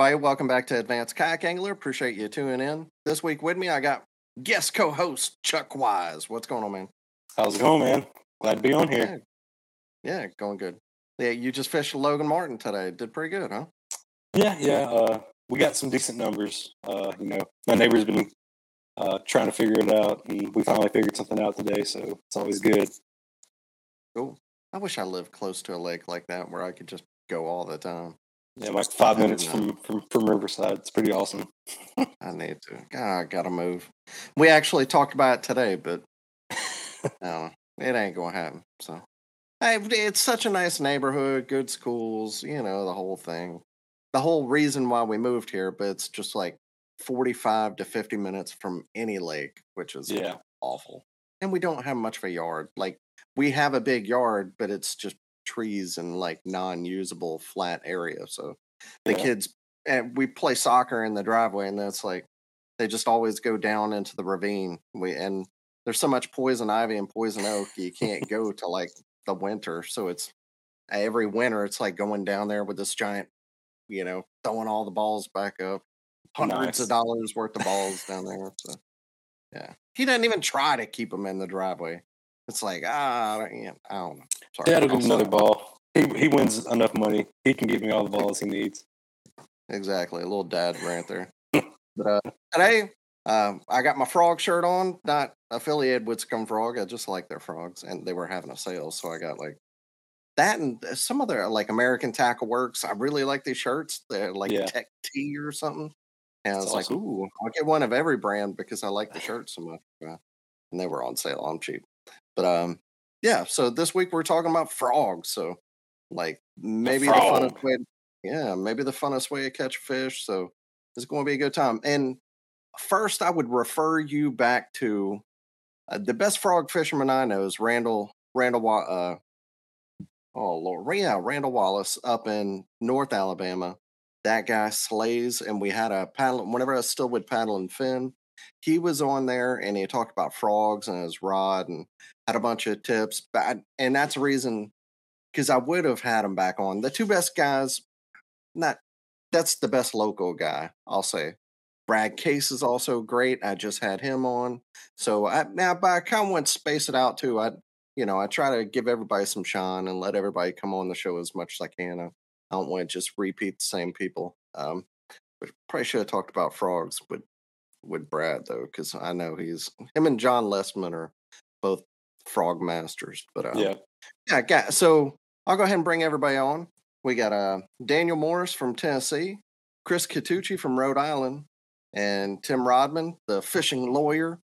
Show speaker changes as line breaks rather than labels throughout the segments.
Everybody, welcome back to Advanced Kayak Angler. Appreciate you tuning in. This week with me, I got guest co host Chuck Wise. What's going on, man?
How's it going, man? Glad to be on here.
Yeah, yeah going good. Yeah, you just fished Logan Martin today. Did pretty good, huh?
Yeah, yeah. Uh, we got some decent numbers. Uh, you know, my neighbor's been uh, trying to figure it out, and we finally figured something out today, so it's always good.
Cool. I wish I lived close to a lake like that where I could just go all the time.
Yeah, like five minutes from, from from Riverside. It's pretty awesome.
I need to. God, I gotta move. We actually talked about it today, but no, it ain't gonna happen. So, hey, it's such a nice neighborhood, good schools, you know, the whole thing. The whole reason why we moved here, but it's just like forty-five to fifty minutes from any lake, which is
yeah
awful. And we don't have much of a yard. Like we have a big yard, but it's just trees and like non-usable flat area. So the yeah. kids and we play soccer in the driveway, and that's like they just always go down into the ravine. We and there's so much poison ivy and poison oak, you can't go to like the winter. So it's every winter, it's like going down there with this giant, you know, throwing all the balls back up, hundreds nice. of dollars worth of balls down there. So yeah, he doesn't even try to keep them in the driveway. It's like ah, I don't, I don't know.
Sorry. Dad'll give another ball. He he wins enough money. He can give me all the balls he needs.
Exactly, a little dad rant there. but uh, today, um, I got my frog shirt on. Not affiliated with Scum Frog. I just like their frogs, and they were having a sale, so I got like that and uh, some other like American Tackle Works. I really like these shirts. They're like yeah. Tech T or something. And That's I was awesome. like, ooh, I'll get one of every brand because I like the shirt so much. And they were on sale. I'm cheap. But um, yeah. So this week we're talking about frogs. So like maybe the, the funnest way, yeah, maybe the funnest way to catch fish. So it's going to be a good time. And first, I would refer you back to uh, the best frog fisherman I know is Randall Randall. Uh, oh Lord, yeah, Randall Wallace up in North Alabama. That guy slays, and we had a paddle. Whenever I was still with paddle and fin, he was on there and he talked about frogs and his rod and had a bunch of tips. But and that's the reason because I would have had him back on. The two best guys, not that's the best local guy, I'll say. Brad Case is also great. I just had him on. So I now but I kind of want to space it out too. I you know, I try to give everybody some shine and let everybody come on the show as much as I can. I, I don't want to just repeat the same people. Um, but probably should have talked about frogs, but with Brad though, because I know he's him and John Lessman are both frog masters. But uh,
yeah,
yeah. Got, so I'll go ahead and bring everybody on. We got uh, Daniel Morris from Tennessee, Chris Catucci from Rhode Island, and Tim Rodman, the fishing lawyer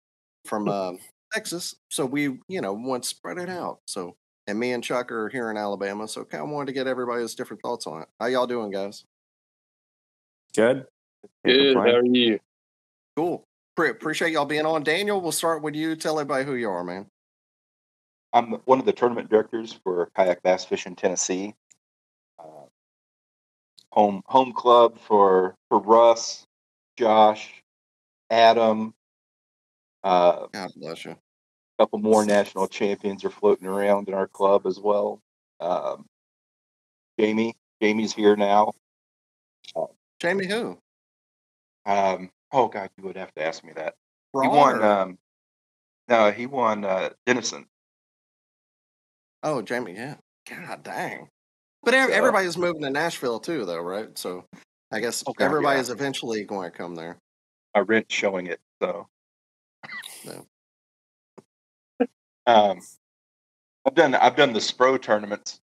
from uh, Texas. So we, you know, want to spread it out. So and me and Chuck are here in Alabama, so kind of wanted to get everybody's different thoughts on it. How y'all doing, guys?
Good.
Good. How are you?
Cool. Pre- appreciate y'all being on. Daniel, we'll start with you. Tell everybody who you are, man.
I'm one of the tournament directors for Kayak Bass Fishing Tennessee. Uh, home home club for for Russ, Josh, Adam.
Uh, God bless you.
A couple more national champions are floating around in our club as well. Um, Jamie, Jamie's here now.
Uh, Jamie, who?
Um, Oh God, you would have to ask me that. He won. Um, no, he won uh, Denison.
Oh, Jamie, yeah. God dang. But so, everybody's moving to Nashville too, though, right? So I guess oh God, everybody's yeah. eventually going to come there.
My rent showing it, so. No. um, I've done I've done the Spro tournaments,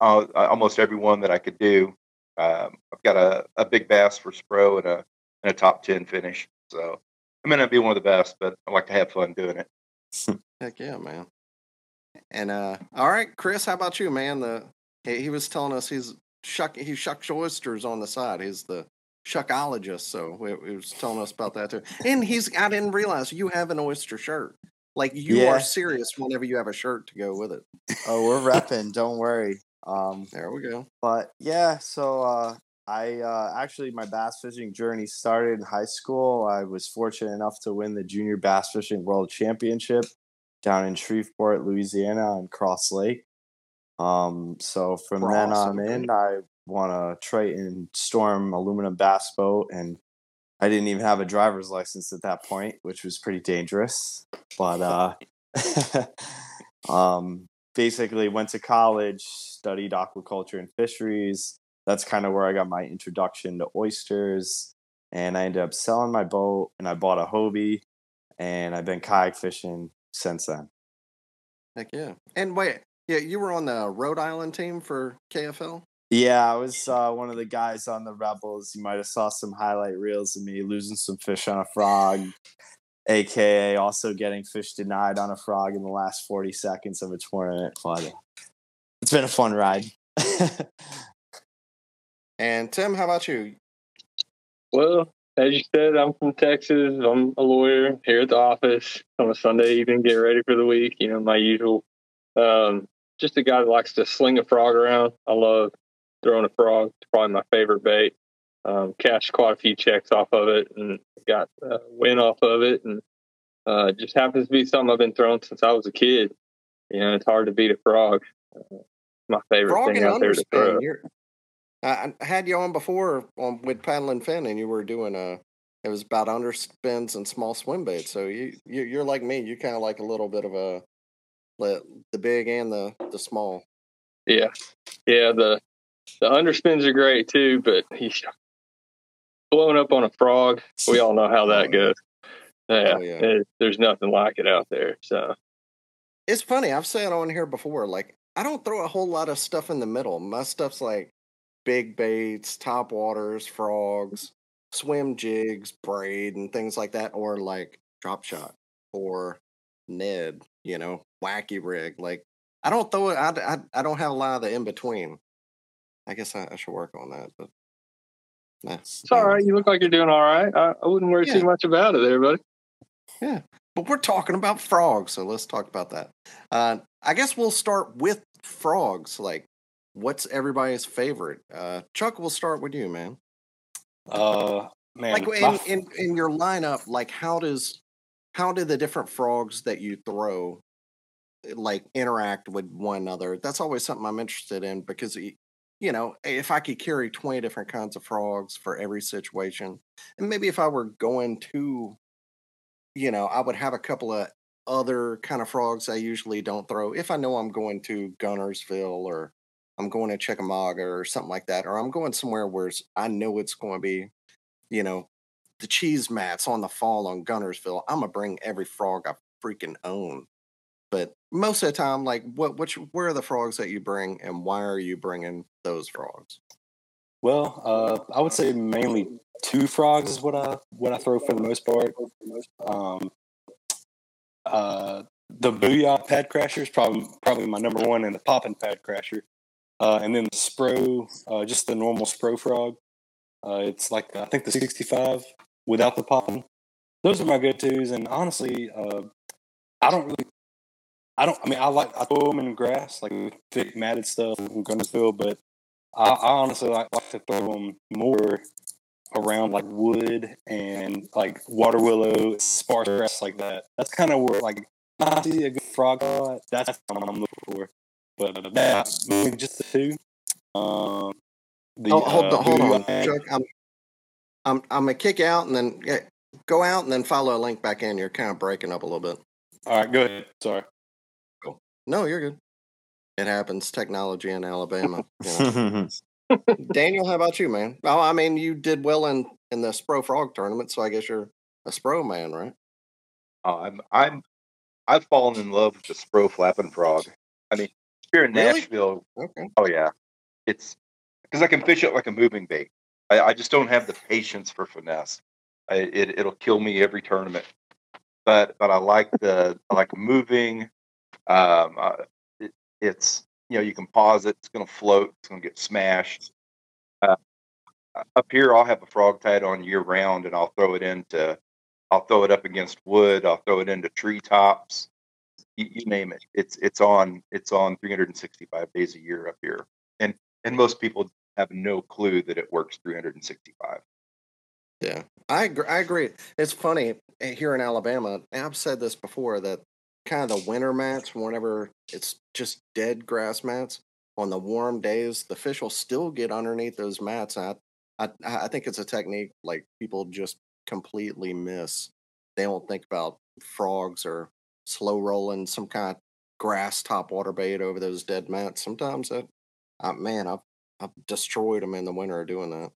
uh, almost every one that I could do. Um, I've got a, a big bass for Spro and a and a top 10 finish. So I may not be one of the best, but I like to have fun doing it.
Heck yeah, man. And uh all right, Chris, how about you, man? The he, he was telling us he's shuck he shucks oysters on the side. He's the shuckologist, so he, he was telling us about that too. And he's I didn't realize you have an oyster shirt. Like you yeah. are serious whenever you have a shirt to go with it.
Oh, we're repping. Don't worry. Um,
there we go.
But yeah, so uh, I uh, actually my bass fishing journey started in high school. I was fortunate enough to win the Junior Bass Fishing World Championship down in Shreveport, Louisiana, on Cross Lake. Um, so from Cross, then on okay. in, I won a Triton Storm aluminum bass boat, and I didn't even have a driver's license at that point, which was pretty dangerous. But uh, um, basically, went to college, studied aquaculture and fisheries. That's kind of where I got my introduction to oysters. And I ended up selling my boat, and I bought a Hobie, and I've been kayak fishing since then.
Heck yeah! And wait, yeah, you were on the Rhode Island team for KFL.
Yeah, I was uh, one of the guys on the Rebels. You might have saw some highlight reels of me losing some fish on a frog, aka also getting fish denied on a frog in the last forty seconds of a tournament. But it's been a fun ride.
and Tim, how about you?
Well, as you said, I'm from Texas. I'm a lawyer here at the office on a Sunday evening, get ready for the week. You know, my usual. Um, just a guy that likes to sling a frog around. I love throwing a frog. It's probably my favorite bait. Um, cashed quite a few checks off of it and got a win off of it. And uh, just happens to be something I've been throwing since I was a kid. You know, it's hard to beat a frog. Uh, my favorite frog thing out there to throw.
I had you on before on, with paddling Finn, and you were doing a. It was about underspins and small swim baits. So you, you are like me. You kind of like a little bit of a, the big and the the small.
Yeah, yeah. The the underspins are great too, but he's blowing up on a frog. We all know how that oh, goes. Yeah, oh, yeah. there's nothing like it out there. So
it's funny. I've said on here before, like I don't throw a whole lot of stuff in the middle. My stuff's like big baits, top waters, frogs, swim jigs, braid, and things like that, or like drop shot or Ned. You know, wacky rig. Like I don't throw it. I, I, I don't have a lot of the in between. I guess I, I, should work on that, but
that's it's all right. You look like you're doing all right. I, I wouldn't worry yeah. too much about it, there, buddy.
Yeah, but we're talking about frogs, so let's talk about that. Uh, I guess we'll start with frogs. Like, what's everybody's favorite? Uh, Chuck, we'll start with you, man.
Uh, man,
like in, in in your lineup, like how does how do the different frogs that you throw like interact with one another? That's always something I'm interested in because you know, if I could carry 20 different kinds of frogs for every situation, and maybe if I were going to, you know, I would have a couple of other kind of frogs I usually don't throw. If I know I'm going to Guntersville or I'm going to Chickamauga or something like that, or I'm going somewhere where I know it's going to be, you know, the cheese mats on the fall on Guntersville. I'm gonna bring every frog I freaking own. But most of the time, like, what, which, where are the frogs that you bring, and why are you bringing those frogs?
Well, uh, I would say mainly two frogs is what I what I throw for the most part. Um, uh, the Booyah Pad Crasher is probably probably my number one, and the Poppin Pad Crasher, uh, and then the Spro, uh, just the normal Spro frog. Uh, it's like I think the 65 without the popping. Those are my go tos, and honestly, uh, I don't really I don't. I mean, I like I throw them in grass, like thick matted stuff in Guntersville, but I, I honestly like, like to throw them more around like wood and like water willow, sparse grass like that. That's kind of where like I see a good frog. That's what I'm looking for. But uh, yeah, just the two. Um,
the, oh, hold, uh, hold on, Chuck. I'm, I'm I'm gonna kick out and then yeah, go out and then follow a link back in. You're kind of breaking up a little bit.
All right, go ahead. Sorry. Cool.
No, you're good. It happens. Technology in Alabama. Daniel, how about you, man? Oh, I mean, you did well in in the Spro Frog tournament, so I guess you're a Spro man, right?
Oh, I'm I'm I've fallen in love with the Spro Flapping Frog. I mean, here in really? Nashville, okay. oh yeah, it's because I can fish it like a moving bait. I, I just don't have the patience for finesse. I, it it'll kill me every tournament. But but I like the I like moving. Um, it, it's you know you can pause it. It's going to float. It's going to get smashed. Uh, up here, I'll have a frog tied on year round, and I'll throw it into. I'll throw it up against wood. I'll throw it into treetops. You, you name it. It's it's on it's on 365 days a year up here, and and most people have no clue that it works 365.
Yeah, I agree. I agree. It's funny eh, here in Alabama. I've said this before that kind of the winter mats whenever it's just dead grass mats on the warm days, the fish will still get underneath those mats. I, I, I think it's a technique like people just completely miss. They don't think about frogs or slow rolling some kind of grass top water bait over those dead mats. Sometimes that, uh, man, I've, I've destroyed them in the winter doing that.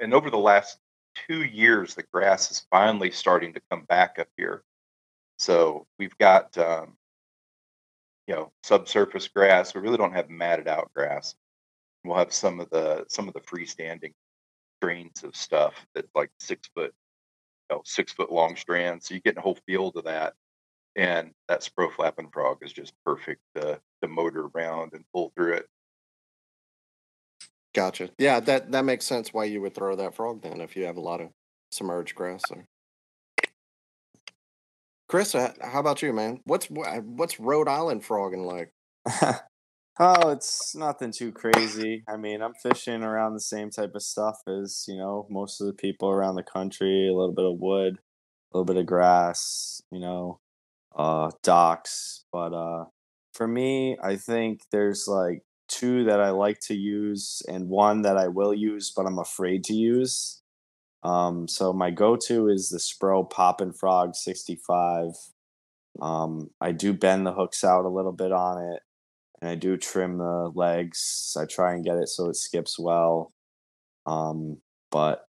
And over the last two years, the grass is finally starting to come back up here. So we've got, um, you know, subsurface grass. We really don't have matted out grass. We'll have some of the some of the freestanding strains of stuff that's like six foot, you know, six foot long strands. So you get a whole field of that, and that spro flapping frog is just perfect to, to motor around and pull through it.
Gotcha. Yeah, that that makes sense why you would throw that frog then if you have a lot of submerged grass there. Chris, uh, how about you, man? What's what's Rhode Island frogging like?
oh, it's nothing too crazy. I mean, I'm fishing around the same type of stuff as, you know, most of the people around the country, a little bit of wood, a little bit of grass, you know, uh docs. but uh for me, I think there's like two that I like to use and one that I will use but I'm afraid to use. Um, so my go-to is the Spro Pop and Frog 65. Um, I do bend the hooks out a little bit on it, and I do trim the legs. I try and get it so it skips well. Um, but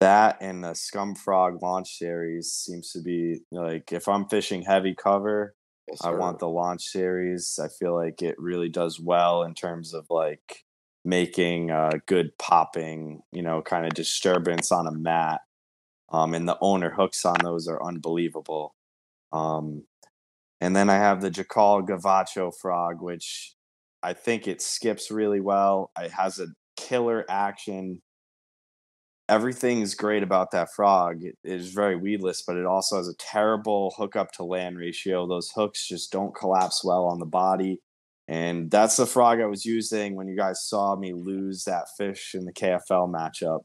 that and the Scum Frog launch series seems to be like if I'm fishing heavy cover,
Yes,
I want the launch series. I feel like it really does well in terms of like making uh, good popping, you know, kind of disturbance on a mat. Um, and the owner hooks on those are unbelievable. Um, and then I have the Jackall Gavacho frog, which I think it skips really well. It has a killer action. Everything's great about that frog. It is very weedless, but it also has a terrible hookup to land ratio. Those hooks just don't collapse well on the body. And that's the frog I was using when you guys saw me lose that fish in the KFL matchup.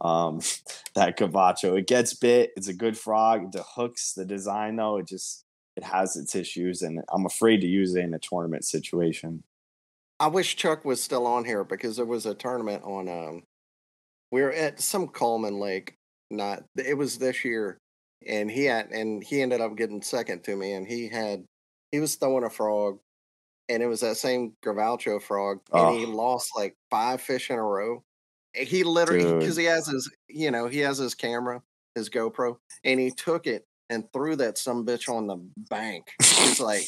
Um, that Gavacho, It gets bit. It's a good frog. The hooks, the design though, it just it has its issues, and I'm afraid to use it in a tournament situation.
I wish Chuck was still on here because there was a tournament on. Um, we were at some Coleman Lake. Not it was this year, and he had and he ended up getting second to me, and he had he was throwing a frog, and it was that same Gavacho frog, and he
Oh.
lost like five fish in a row. He literally because he has his you know he has his camera, his GoPro, and he took it and threw that some bitch on the bank. He's like,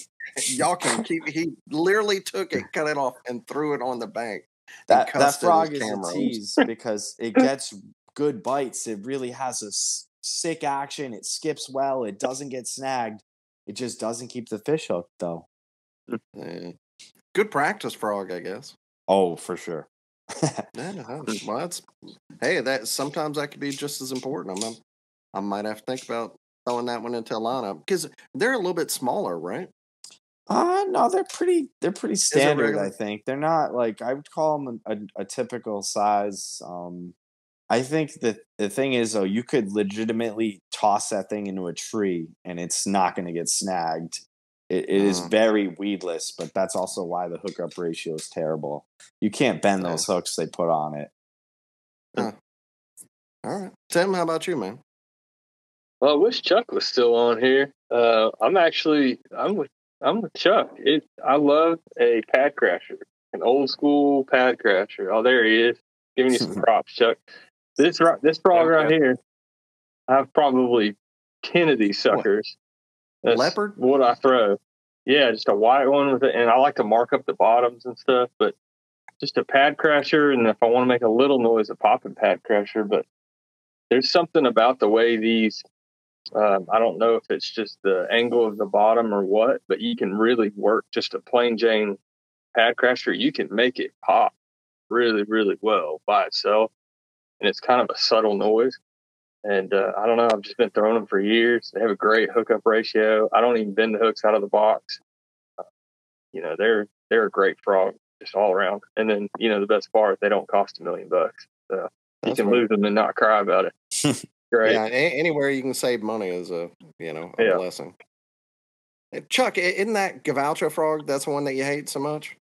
y'all can keep. He literally took it, cut it off, and threw it on the bank.
That that
cussed at his
frog is a tease because it gets good bites. It really has a s- sick action. It skips well. It doesn't get snagged. It just doesn't keep the fish hooked though.
Mm, good practice frog, I guess.
Oh, for sure.
No, well, that's hey, that sometimes that could be just as important. I'm, I might have to think about throwing that one into a lineup because they're a little bit smaller, right?
Uh no, they're pretty they're pretty standard. I think. They're not like I would call them a, a typical size. Um I think that the thing is though, you could legitimately toss that thing into a tree and it's not going to get snagged. It, it is
Mm.
very weedless, but that's also why the hookup ratio is terrible. You can't bend
Yeah.
those hooks they put on it.
All right, Tim, how about you, man?
Well, I wish Chuck was still on here. Uh, I'm actually I'm with I'm with Chuck. It I love a pad crasher, an old school pad crasher. Oh, there he is, giving you some props, Chuck. This this frog right here, I have probably ten of these suckers. That's
Leopard?
What I throw? Yeah, just a white one with it, and I like to mark up the bottoms and stuff. But just a pad crasher, and if I want to make a little noise, a popping pad crasher. But there's something about the way these um, I don't know if it's just the angle of the bottom or what, but you can really work just a plain Jane pad crasher. You can make it pop really, really well by itself. And it's kind of a subtle noise. And uh, I don't know, I've just been throwing them for years. They have a great hookup ratio. I don't even bend the hooks out of the box. Uh, you know, they're they're a great frog just all around. And then, you know, the best part, they don't cost a million bucks. So you
That's
can
right.
lose them and not cry about it. Great.
Yeah, a- anywhere you can save money is a you know a
Yeah.
blessing. Chuck, isn't that Gavacho frog? That's the one that you hate so much.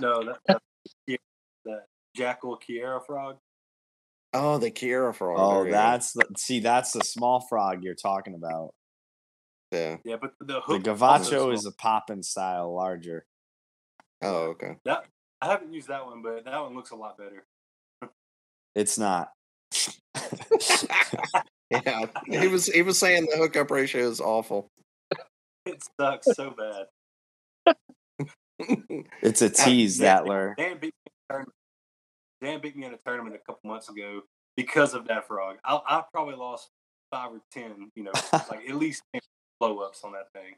No, that, that's the, the Jackall Kiera frog.
Oh, the Kiera frog.
oh,
there you go.
that's the, see, that's the small frog you're talking about.
yeah.
Yeah, but the
The
hook also
gavacho is a poppin style larger.
Oh, okay.
That I haven't used that one, but that one looks a lot better.
It's not.
Yeah, he was he was saying the hookup ratio is awful.
It sucks so bad.
It's a tease,
Dan-
Statler.
Dan beat me in a tournament. Dan beat me in a tournament a couple months ago because of that frog. I I probably lost five or ten, you know, like at least ten blow ups on that thing.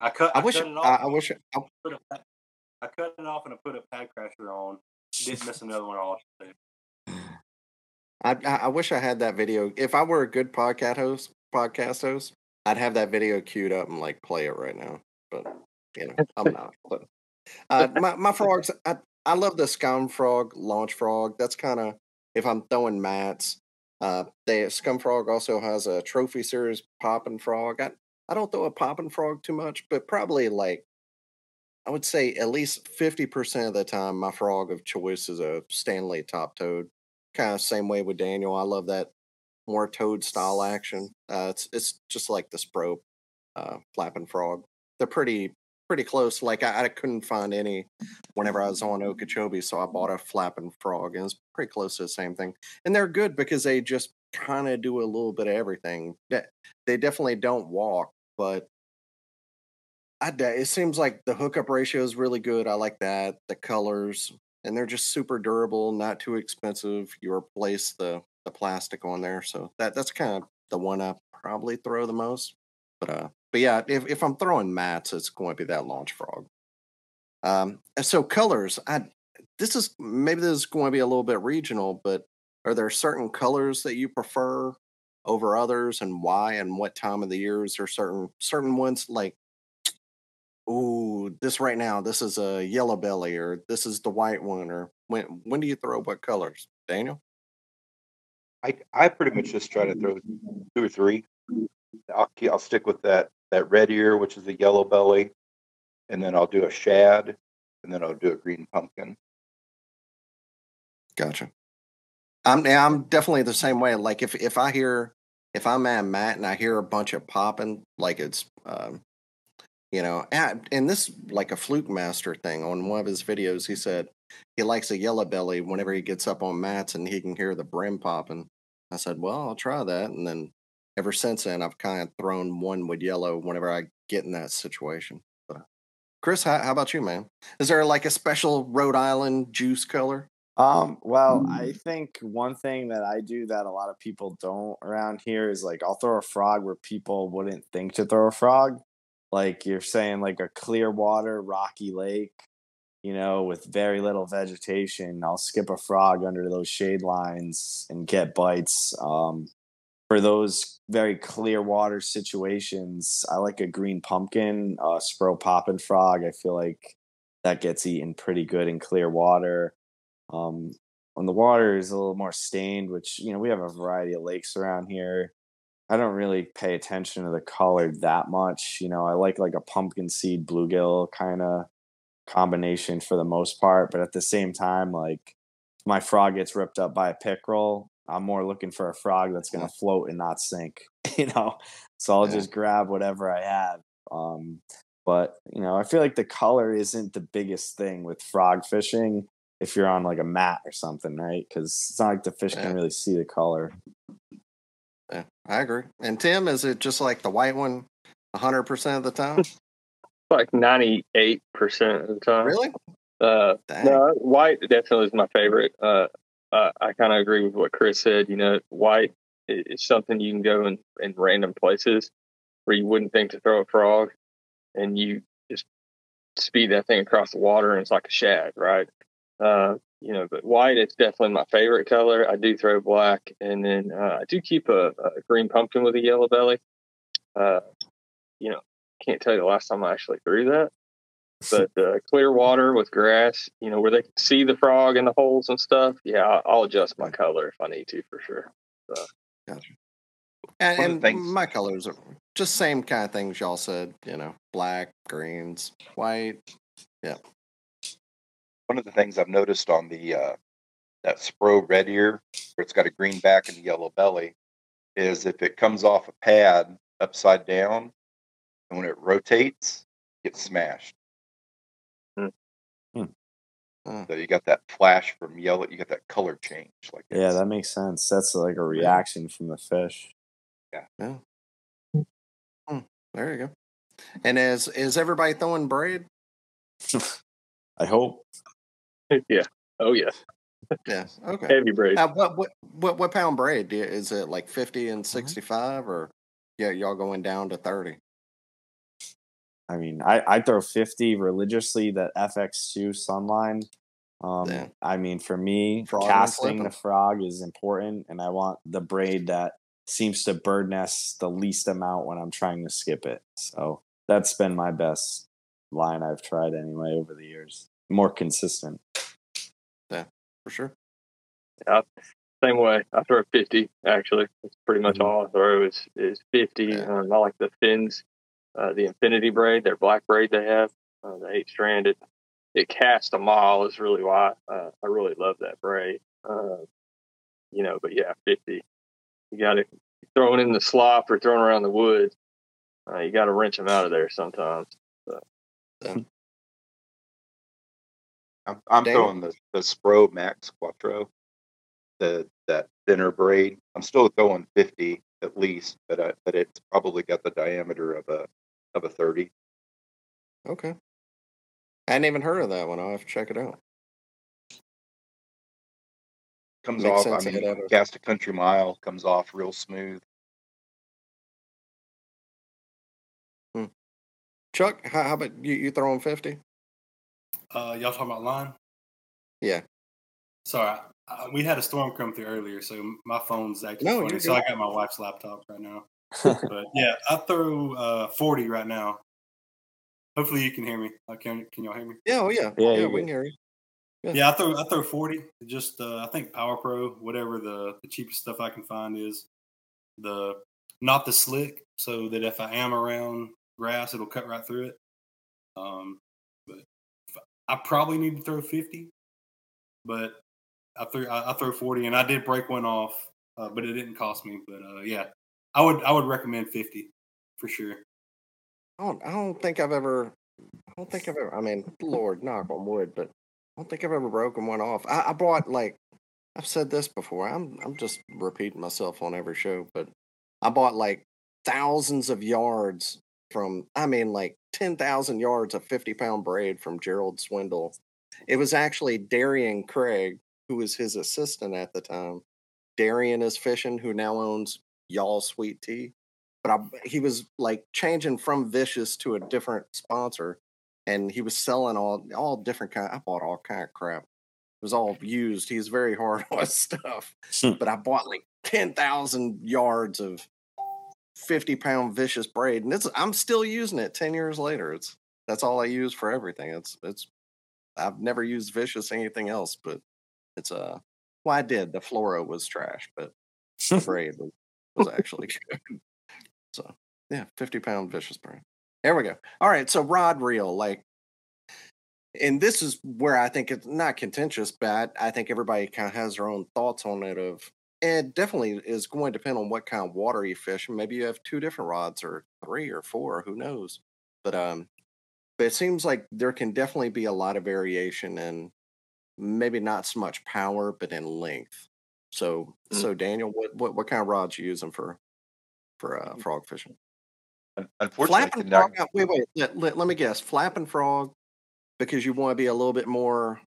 I cut.
I
I,
wish
cut it off.
I, I wish I,
put a pad- I cut it off and I put a pad crasher on. Didn't miss another one all. day.
I I wish I had that video. If I were a good podcast host, podcast host, I'd have that video queued up and like play it right now. But you know, I'm not. But uh, my my frogs, I I love the scum frog, launch frog. That's kind of if I'm throwing mats. Uh, the scum frog also has a trophy series popping frog. I I don't throw a popping frog too much, but probably like I would say at least fifty percent of the time, my frog of choice is a Stanley top toad kind of same way with Daniel. I love that more toad style action. Uh, it's it's just like the Spro uh, flapping frog. They're pretty pretty close. Like I, I couldn't find any whenever I was on Okeechobee, so I bought a flapping frog, and it's pretty close to the same thing. And they're good because they just kind of do a little bit of everything. They definitely don't walk, but I, it seems like the hookup ratio is really good. I like that. The colors, and they're just super durable, not too expensive. You replace the the plastic on there, so that that's kind of the one I probably throw the most. But uh, but yeah, if if I'm throwing mats, it's going to be that launch frog. Um, so colors, I this is maybe this is going to be a little bit regional, but are there certain colors that you prefer over others, and why, and what time of the year is there certain certain ones like ooh, this right now, this is a yellow belly, or this is the white one, or when when do you throw what colors, Daniel?
I I pretty much just try to throw two or three. I'll I'll stick with that that red ear, which is the yellow belly, and then I'll do a shad, and then I'll do a green pumpkin.
Gotcha. I'm I'm definitely the same way. Like if if I hear if I'm at Matt and I hear a bunch of popping, like it's um, you know, and, and this like a fluke master thing on one of his videos, he said he likes a yellow belly whenever he gets up on mats and he can hear the brim popping. I said, well, I'll try that, and then ever since then, I've kind of thrown one with yellow whenever I get in that situation. But Chris, how, how about you, man? Is there like a special Rhode Island juice color?
Um, well, I think one thing that I do that a lot of people don't around here is like I'll throw a frog where people wouldn't think to throw a frog. Like you're saying, like a clear water, rocky lake, you know, with very little vegetation. I'll skip a frog under those shade lines and get bites. Um, for those very clear water situations, I like a green pumpkin, uh, spro poppin' frog. I feel like that gets eaten pretty good in clear water. Um, when the water is a little more stained, which you know we have a variety of lakes around here. I don't really pay attention to the color that much. You know, I like like a pumpkin seed bluegill kind of combination for the most part, but at the same time, like my frog gets ripped up by a pickerel, I'm more looking for a frog that's going to float and not sink. You know, so I'll
Yeah.
just grab whatever I have. Um, but you know, I feel like the color isn't the biggest thing with frog fishing if you're on like a mat or something, right? Because it's not like the fish
Yeah.
can really see the color.
Yeah, I agree. And Tim, is it just like the white one 100% of the time?
Like ninety eight percent of the time.
really?
Uh,
Dang.
no, white definitely is my favorite. Uh, uh, I kind of agree with what Chris said. You know, white is something you can go in, in random places where you wouldn't think to throw a frog, and you just speed that thing across the water, and it's like a shad, right? Uh, you know, but white is definitely my favorite color. I do throw black, and then uh, I do keep a, a green pumpkin with a yellow belly. Uh, you know, can't tell you the last time I actually threw that but uh, clear water with grass, you know, where they can see the frog in the holes and stuff. Yeah, I'll, I'll adjust my color if I need to for sure.
And,
One of the
and
things-
my colors are just same kind of things y'all said, you know, black, greens, white. Yeah.
One of the things I've noticed on the uh, that Spro Red Ear, where it's got a green back and a yellow belly, is if it comes off a pad upside down, and when it rotates, it gets smashed.
Hmm.
Hmm.
So you got that flash from yellow. You got that color change. Like
Yeah, that makes sense. That's like a reaction from the fish. Yeah.
There you go. And is is everybody throwing braid?
I hope.
yeah. Oh yeah.
Yeah. Okay.
Heavy braid.
Uh, what what what what pound braid? Do you- Is it like fifty and
Mm-hmm.
sixty five, or yeah, y'all going down to thirty?
I mean, I, I throw 50 religiously, that FX2 Sunline. Um,
Yeah.
I mean, for me,
Frog
casting the frog is important, and I want the braid that seems to bird nest the least amount when I'm trying to skip it. So that's been my best line I've tried anyway over the years. More consistent.
Yeah, for sure.
Yeah, same way. I throw 50, actually. It's pretty much
Mhm.
all I throw is, is 50.
Yeah.
Um, I like the fins, uh, the infinity braid, their black braid they have, uh, the eight stranded. It casts a mile is really why uh, I really love that braid. Uh, you know, but yeah, 50. You got to throw it in the slop or throwing around the woods. Uh, you got to wrench them out of there sometimes.
I'm, I'm throwing the, the Spro Max Quattro, the that thinner braid. I'm still going 50 at least, but I, but it's probably got the diameter of a of a 30.
Okay. I hadn't even heard of that one. I'll have to check it out.
Comes
Makes
off. I mean,
of
cast a country mile comes off real smooth. Hmm.
Chuck, how, how about you? You throwing fifty?
Uh, y'all talking about line?
Yeah.
Sorry, uh, we had a storm come through earlier, so my phone's acting
No,
funny. So I got my wife's laptop right now. but yeah, I throw uh, 40 right now. Hopefully you can hear me. Uh, can can y'all hear me?
Yeah. Oh yeah.
Yeah,
Yeah.
you're
we can hear you. Yeah.
Yeah, I throw I throw 40. Just uh, I think Power Pro, whatever the, the cheapest stuff I can find is the not the slick, so that if I am around grass, it'll cut right through it. Um, but if I probably need to throw 50, but I threw I, I throw 40, and I did break one off, uh, but it didn't cost me. But uh, yeah, I would I would recommend 50 for sure.
I don't. I don't think I've ever. I don't think I've ever. I mean, Lord, knock on wood, but I don't think I've ever broken one off. I, I bought like I've said this before. I'm I'm just repeating myself on every show, but I bought like thousands of yards from. I mean, like ten thousand yards of fifty pound braid from Gerald Swindle. It was actually Darian Craig, who was his assistant at the time. Darian is fishing, who now owns Y'all Sweet Tea but I, he was like changing from Vicious to a different sponsor, and he was selling all all different kind. I bought all kind of crap. It was all used. He's very hard on stuff,
Hmm.
but I bought like ten thousand yards of fifty pound Vicious braid, and it's I'm still using it ten years later. It's that's all I use for everything. It's it's I've never used Vicious anything else, but it's uh well I did. The fluoro was trash, but the braid was, was actually good. So yeah, 50 pound vicious braid There we go. All right. So rod reel, like, and this is where I think it's not contentious, but I think everybody kind of has their own thoughts on it. Of it definitely is going to depend on what kind of water you fish. Maybe you have two different rods, or three, or four. Who knows? But um, but it seems like there can definitely be a lot of variation in maybe not so much power, but in length. So
Mm.
so Daniel, what what what kind of rods you using for for uh, frog fishing?
Un- Unfortunately,
Flapping frog. uh, Wait, wait. Let, let, let me guess. Flapping frog, because you want to be a little bit more,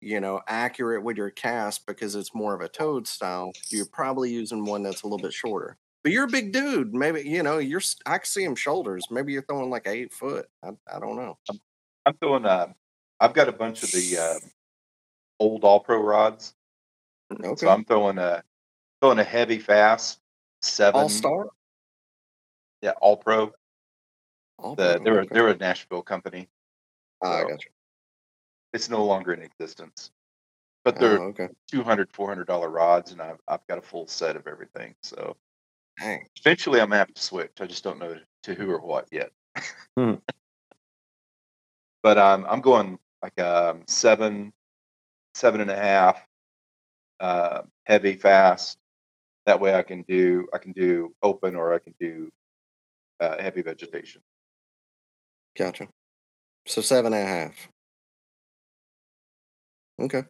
you know, accurate with your cast because it's more of a toad style. You're probably using one that's a little bit shorter. But you're a big dude. Maybe you know you're. I can see him shoulders. Maybe you're throwing like eight foot. I, I don't know.
I'm throwing. Uh, I've got a bunch of the uh, old All Pro rods,
Okay.
so I'm throwing a throwing a heavy fast seven.
All star.
Yeah, All Pro.
All
The,
pro,
they're a-
okay.
they're a Nashville company.
Ah, I got you.
It's no longer in existence, but they're
Oh, okay.
200 400 dollar rods, and I've I've got a full set of everything. So
Dang.
eventually, I'm gonna have to switch. I just don't know to who or what yet.
Hmm.
But um, I'm going like um seven, seven and a half, uh, heavy fast. That way I can do I can do open or I can do uh, heavy vegetation.
Gotcha. So seven and a half. Okay.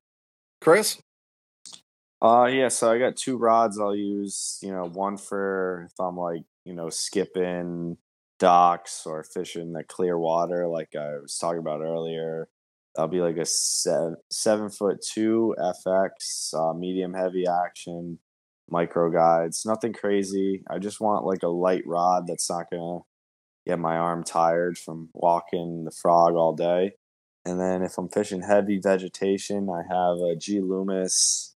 Chris?
Uh yeah, so I got two rods I'll use, you know, one for if I'm like, you know, skipping docks or fishing the clear water like I was talking about earlier. I'll be like a seven, seven foot two FX, uh, medium heavy action, micro guides. Nothing crazy. I just want like a light rod that's not gonna get my arm tired from walking the frog all day. And then if I'm fishing heavy vegetation, I have a G Loomis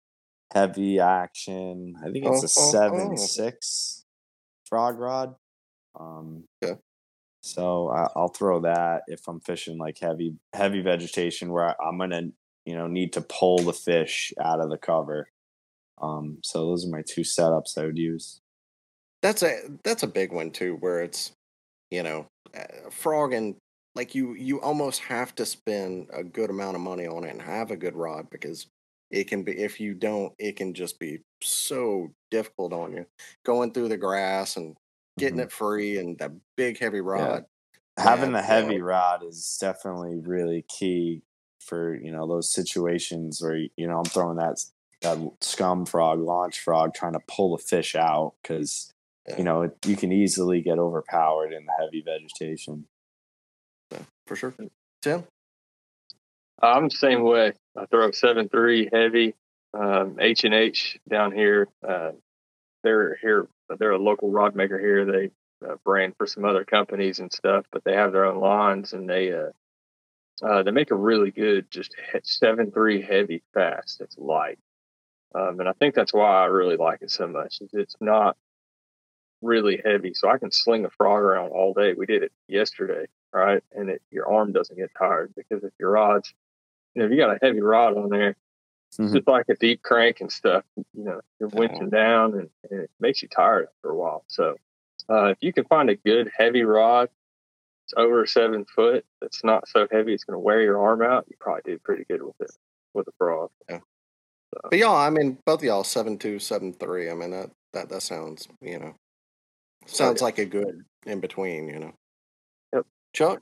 heavy action. I think it's a
Oh, oh,
seven
oh.
six frog rod. Um,
Yeah.
So I, I'll throw that if I'm fishing like heavy heavy vegetation where I, I'm gonna you know need to pull the fish out of the cover. Um, so those are my two setups I would use.
That's a that's a big one too, where it's you know uh, frog and like you you almost have to spend a good amount of money on it and have a good rod because it can be if you don't it can just be so difficult on you going through the grass and getting
Mhm.
it free and that big heavy rod.
having
Yeah,
the heavy
yeah.
rod is definitely really key for you know those situations where you know I'm throwing that that scum frog launch frog trying to pull the fish out because you know it, you can easily get overpowered in the heavy vegetation.
For sure. Tim?
I'm the same way. I throw seven three heavy. Um, H and H down here. Uh, they're here. They're a local rod maker here. They uh, brand for some other companies and stuff, but they have their own lines and they uh, uh, they make a really good just seven three heavy fast. It's light, um, and I think that's why I really like it so much. It's not really heavy, so I can sling a frog around all day. We did it yesterday, right? And it, your arm doesn't get tired because if your rods you know, if you got a heavy rod on there,
Mhm.
just like a deep crank and stuff, you know, you're winching down and, and it makes you tired after a while. So, uh, if you can find a good heavy rod, it's over seven foot, that's not so heavy, it's going to wear your arm out, you probably do pretty good with it, with a frog.
But y'all, I mean, both of y'all seven two, seven three. I mean that that that sounds, you know, sounds
yeah.
like a good in between, you know. Chuck?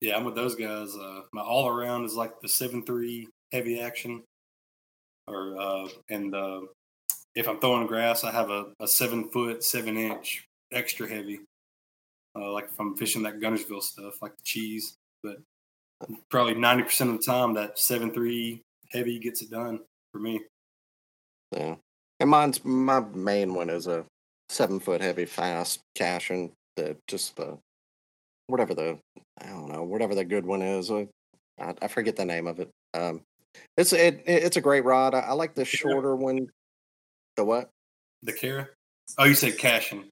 Yeah, I'm with those guys. Uh, my all around is like the seven three heavy action, or uh, and uh, if I'm throwing grass, I have a, a seven foot seven inch extra heavy. Uh, like if I'm fishing that Guntersville stuff, like the cheese, but probably ninety percent of the time that seven three heavy gets it done for me.
Yeah. And mine's my main one is a seven foot heavy fast cash and the just the whatever the I don't know whatever the good one is. uh, I, I forget the name of it. Um, it's it, it- it's a great rod. I, I like the shorter one. The what?
The Kara. Oh, you said cashing.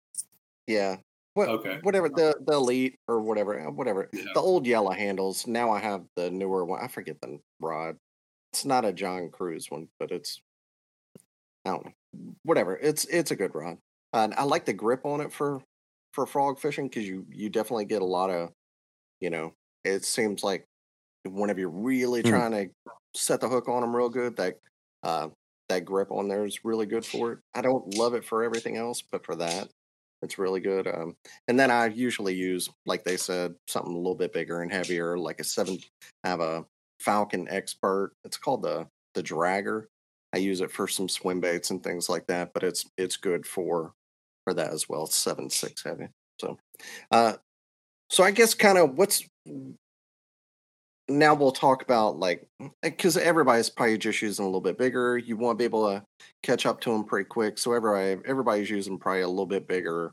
Yeah. What,
Okay.
Whatever the the elite or whatever uh, whatever
Yeah.
the old yellow handles. Now I have the newer one. I forget the rod. It's not a John Cruz one, but it's I don't know. Whatever. It's it's a good rod. And I like the grip on it for for frog fishing because you you definitely get a lot of you know. It seems like whenever you're really
Hmm.
trying to set the hook on them real good, that uh, that grip on there is really good for it. I don't love it for everything else, but for that, it's really good. Um, and then I usually use, like they said, something a little bit bigger and heavier, like a seven. I have a Falcon Expert. It's called the the Dragger. I use it for some swim baits and things like that, but it's it's good for for that as well. Seven six heavy. So, uh, so I guess kind of what's now we'll talk about like because everybody's probably just using a little bit bigger. You want to be able to catch up to them pretty quick. So everybody everybody's using probably a little bit bigger,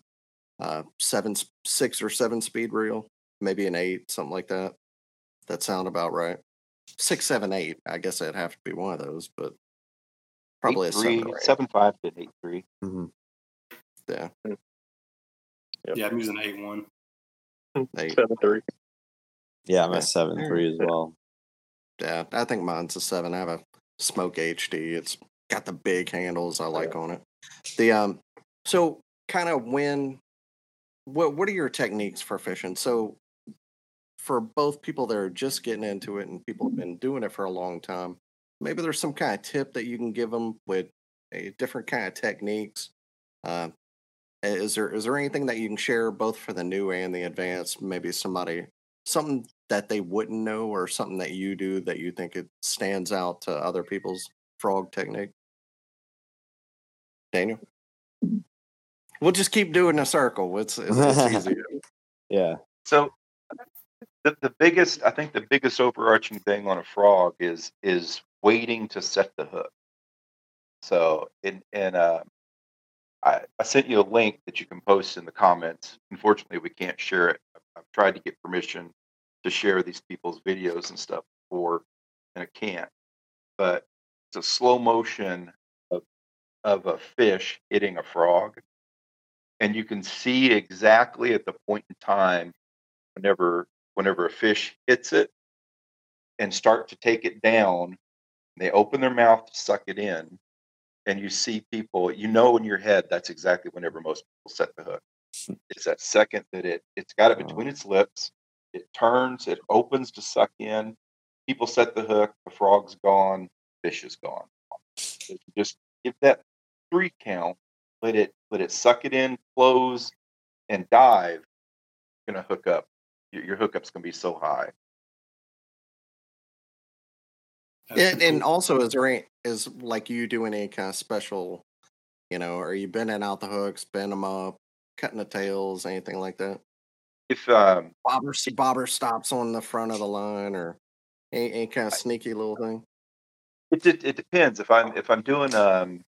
uh, seven six or seven speed reel, maybe an eight, something like that. That sound about right. Six, seven, eight. I guess it'd have to be one of those, but probably
eight
a seven
three,
or eight.
seven five to eight three.
Mhm.
Yeah,
Yep.
Yeah, I'm using eight one.
eight.
Seven three.
Yeah, I'm
Yeah.
at seven three as well.
Yeah, I think mine's a seven. I have a Smoke HD. It's got the big handles I like on it. The um, so kind of when, what what are your techniques for fishing? So for both people that are just getting into it and people have been doing it for a long time, maybe there's some kind of tip that you can give them with a different kind of techniques. Uh, is there is there anything that you can share both for the new and the advanced? Maybe somebody something that they wouldn't know or something that you do that you think it stands out to other people's frog technique? Daniel? We'll just keep doing a circle. It's it's, it's easy.
Yeah.
So the, the biggest, I think the biggest overarching thing on a frog is is waiting to set the hook. So in in uh, I, I sent you a link that you can post in the comments. Unfortunately, we can't share it. I've, I've tried to get permission to share these people's videos and stuff before, and I can't. But it's a slow motion of of a fish hitting a frog, and you can see exactly at the point in time whenever whenever a fish hits it and start to take it down they open their mouth to suck it in and you see people you know in your head that's exactly whenever most people set the hook. It's that second that it it's got it mm. between its lips it turns it opens to suck in people set the hook the frog's gone fish is gone. So just give that three count let it let it suck it in close and dive you're gonna hook up. Your, your hookup's gonna be so high.
That's
And, and also, is there any, is like you doing any kind of special, you know, are you bending out the hooks, bend them up, cutting the tails, anything like that?
if um
Bobber, bobber stops on the front of the line or any, any kind of sneaky little thing?
It, it it depends. If I'm if I'm doing um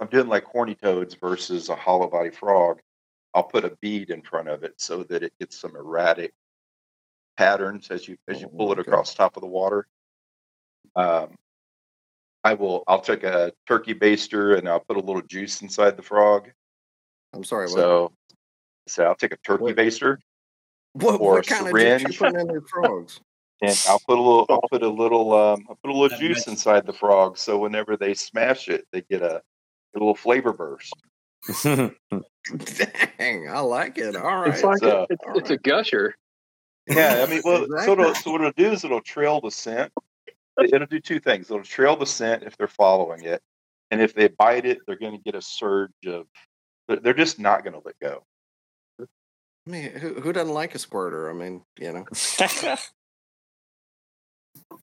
I'm doing like horny toads versus a hollow body frog, I'll put a bead in front of it so that it gets some erratic patterns as you as you
Oh,
pull it across top of the water. Um, I will I'll take a turkey baster and I'll put a little juice inside the frog.
I'm sorry, what?
So so I'll take a turkey
What-
baster
What,
or
what
a
kind of juice you
syringe.
putting in your frogs?
and I'll put a little I'll put a little um I'll put a little
That
juice
makes-
inside the frog so whenever they smash it they get a, a little flavor burst.
Dang, I like it. All right.
It's like
So-
a, it's, it's a gusher.
Yeah, I mean, well, so, it'll, so what it'll do is it'll trail the scent. It'll do two things. It'll trail the scent if they're following it, and if they bite it, they're going to get a surge of. they're- They're just not going to let go.
I mean, who, who doesn't like a squirter? I mean, you know.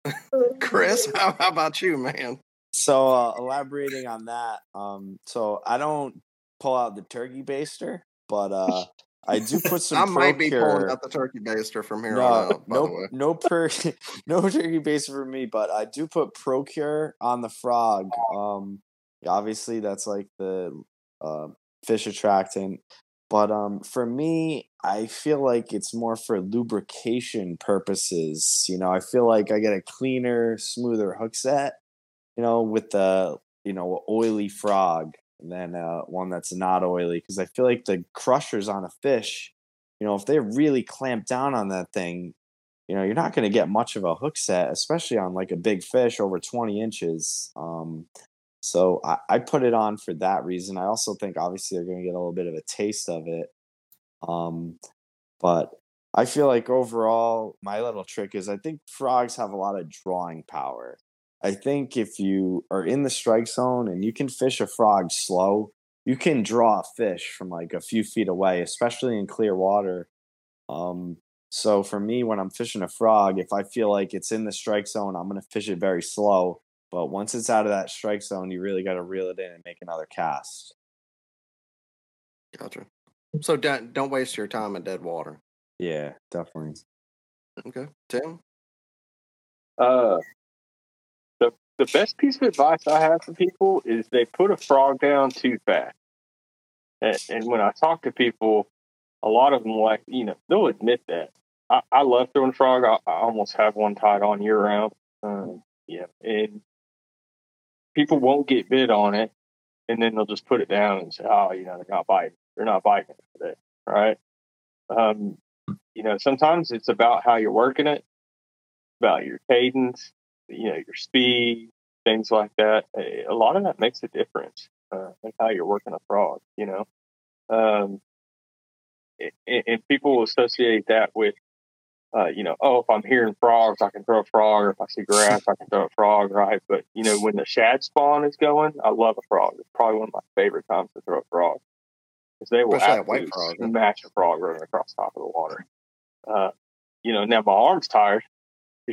Chris, how, how about you, man?
so uh, elaborating on that, um, so I don't pull out the turkey baster, but uh, I do put some.
I might be pulling out the turkey baster from here on
no,
out, by the
no, no, per, no turkey baster for me, but I do put Pro-Cure on the frog. Um, obviously that's like the uh, fish attractant, but um, for me, I feel like it's more for lubrication purposes. You know, I feel like I get a cleaner, smoother hook set. You know, with the you know oily frog than uh, one that's not oily because I feel like the crushers on a fish you know, if they really clamp down on that thing, you know, you're not going to get much of a hook set, especially on like a big fish over 20 inches. Um, so I, I put it on for that reason. I also think obviously they're going to get a little bit of a taste of it. Um, but I feel like overall, my little trick is I think frogs have a lot of drawing power. I think if you are in the strike zone and you can fish a frog slow, you can draw a fish from like a few feet away, especially in clear water. Um, so for me, when I'm fishing a frog, if I feel like it's in the strike zone, I'm going to fish it very slow. But once it's out of that strike zone, you really got to reel it in and make another cast.
Gotcha. So don't don't waste your time in dead water.
Yeah, definitely.
Okay, Tim.
Uh, the best piece of advice I have for people is they put a frog down too fast. And, and when I talk to people, a lot of them like you know they'll admit that. I, I love throwing a frog. I, I almost have one tied on year round. Um, yeah, and people won't get bid on it, and then they'll just put it down and say, "Oh, you know, they're not biting. They're not biting today." Right? Um, you know, sometimes it's about how you're working it, about your cadence, you know, your speed, things like that. A lot of that makes a difference, uh, in how you're working a frog. You know, um, a- a- and people associate that with uh, you know, oh, if I'm hearing frogs, I can throw a frog, or if I see grass, I can throw a frog, right? But you know, when the shad spawn is going, I love a frog. It's probably one of my favorite times to throw a frog because they will
Especially white
absolutely
frog.
smash a frog running across the top of the water. Uh, you know, now my arm's tired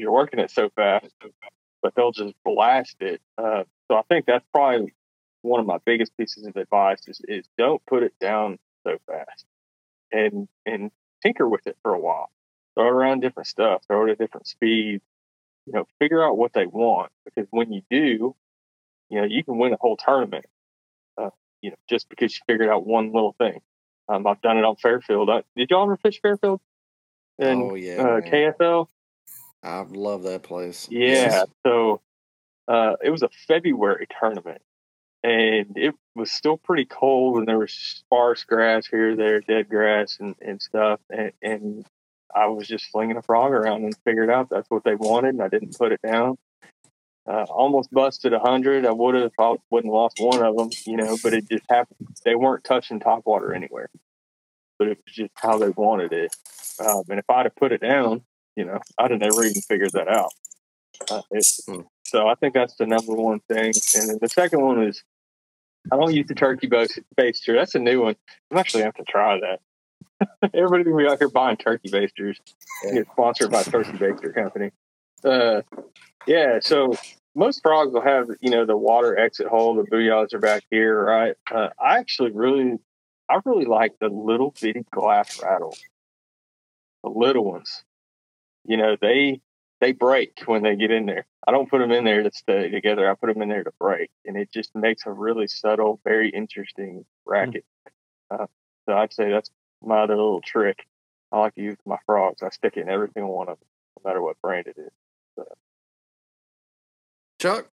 you're working it so fast, but they'll just blast it. Uh, so I think that's probably one of my biggest pieces of advice is, is don't put it down so fast and and tinker with it for a while. Throw it around different stuff, throw it at different speeds. You know, figure out what they want because when you do, you know, you can win a whole tournament. Uh, you know, just because you figured out one little thing. Um, I've done it on Fairfield. I, did y'all ever fish Fairfield? And
oh yeah,
uh. KFL.
I love that place.
Yeah. So uh, it was a February tournament, and it was still pretty cold, and there was sparse grass here, there, dead grass, and, and stuff. And, and I was just flinging a frog around and figured out that's what they wanted, and I didn't put it down. Uh, almost busted a hundred. I would have, I wouldn't lost one of them, you know, but it just happened. They weren't touching top water anywhere, but it was just how they wanted it. Um, and if I'd have put it down, you know, I'd have never even figured that out. Uh,
Hmm.
So I think that's the number one thing. And then the second one is I don't use the turkey bas- baster. That's a new one. I'm actually going to have to try that. Everybody's going to be out here buying turkey basters. Get sponsored by Turkey Baster Company. Uh, yeah, so most frogs will have, you know, the water exit hole. The booyahs are back here, right? Uh, I actually really, I really like the little bitty glass rattles. The little ones. You know, they they break when they get in there. I don't put them in there to stay together. I put them in there to break, and it just makes a really subtle, very interesting racket. Uh, so I'd say that's my other little trick. I like to use my frogs. I stick it in every single one of them, no matter what brand it is.
Chuck.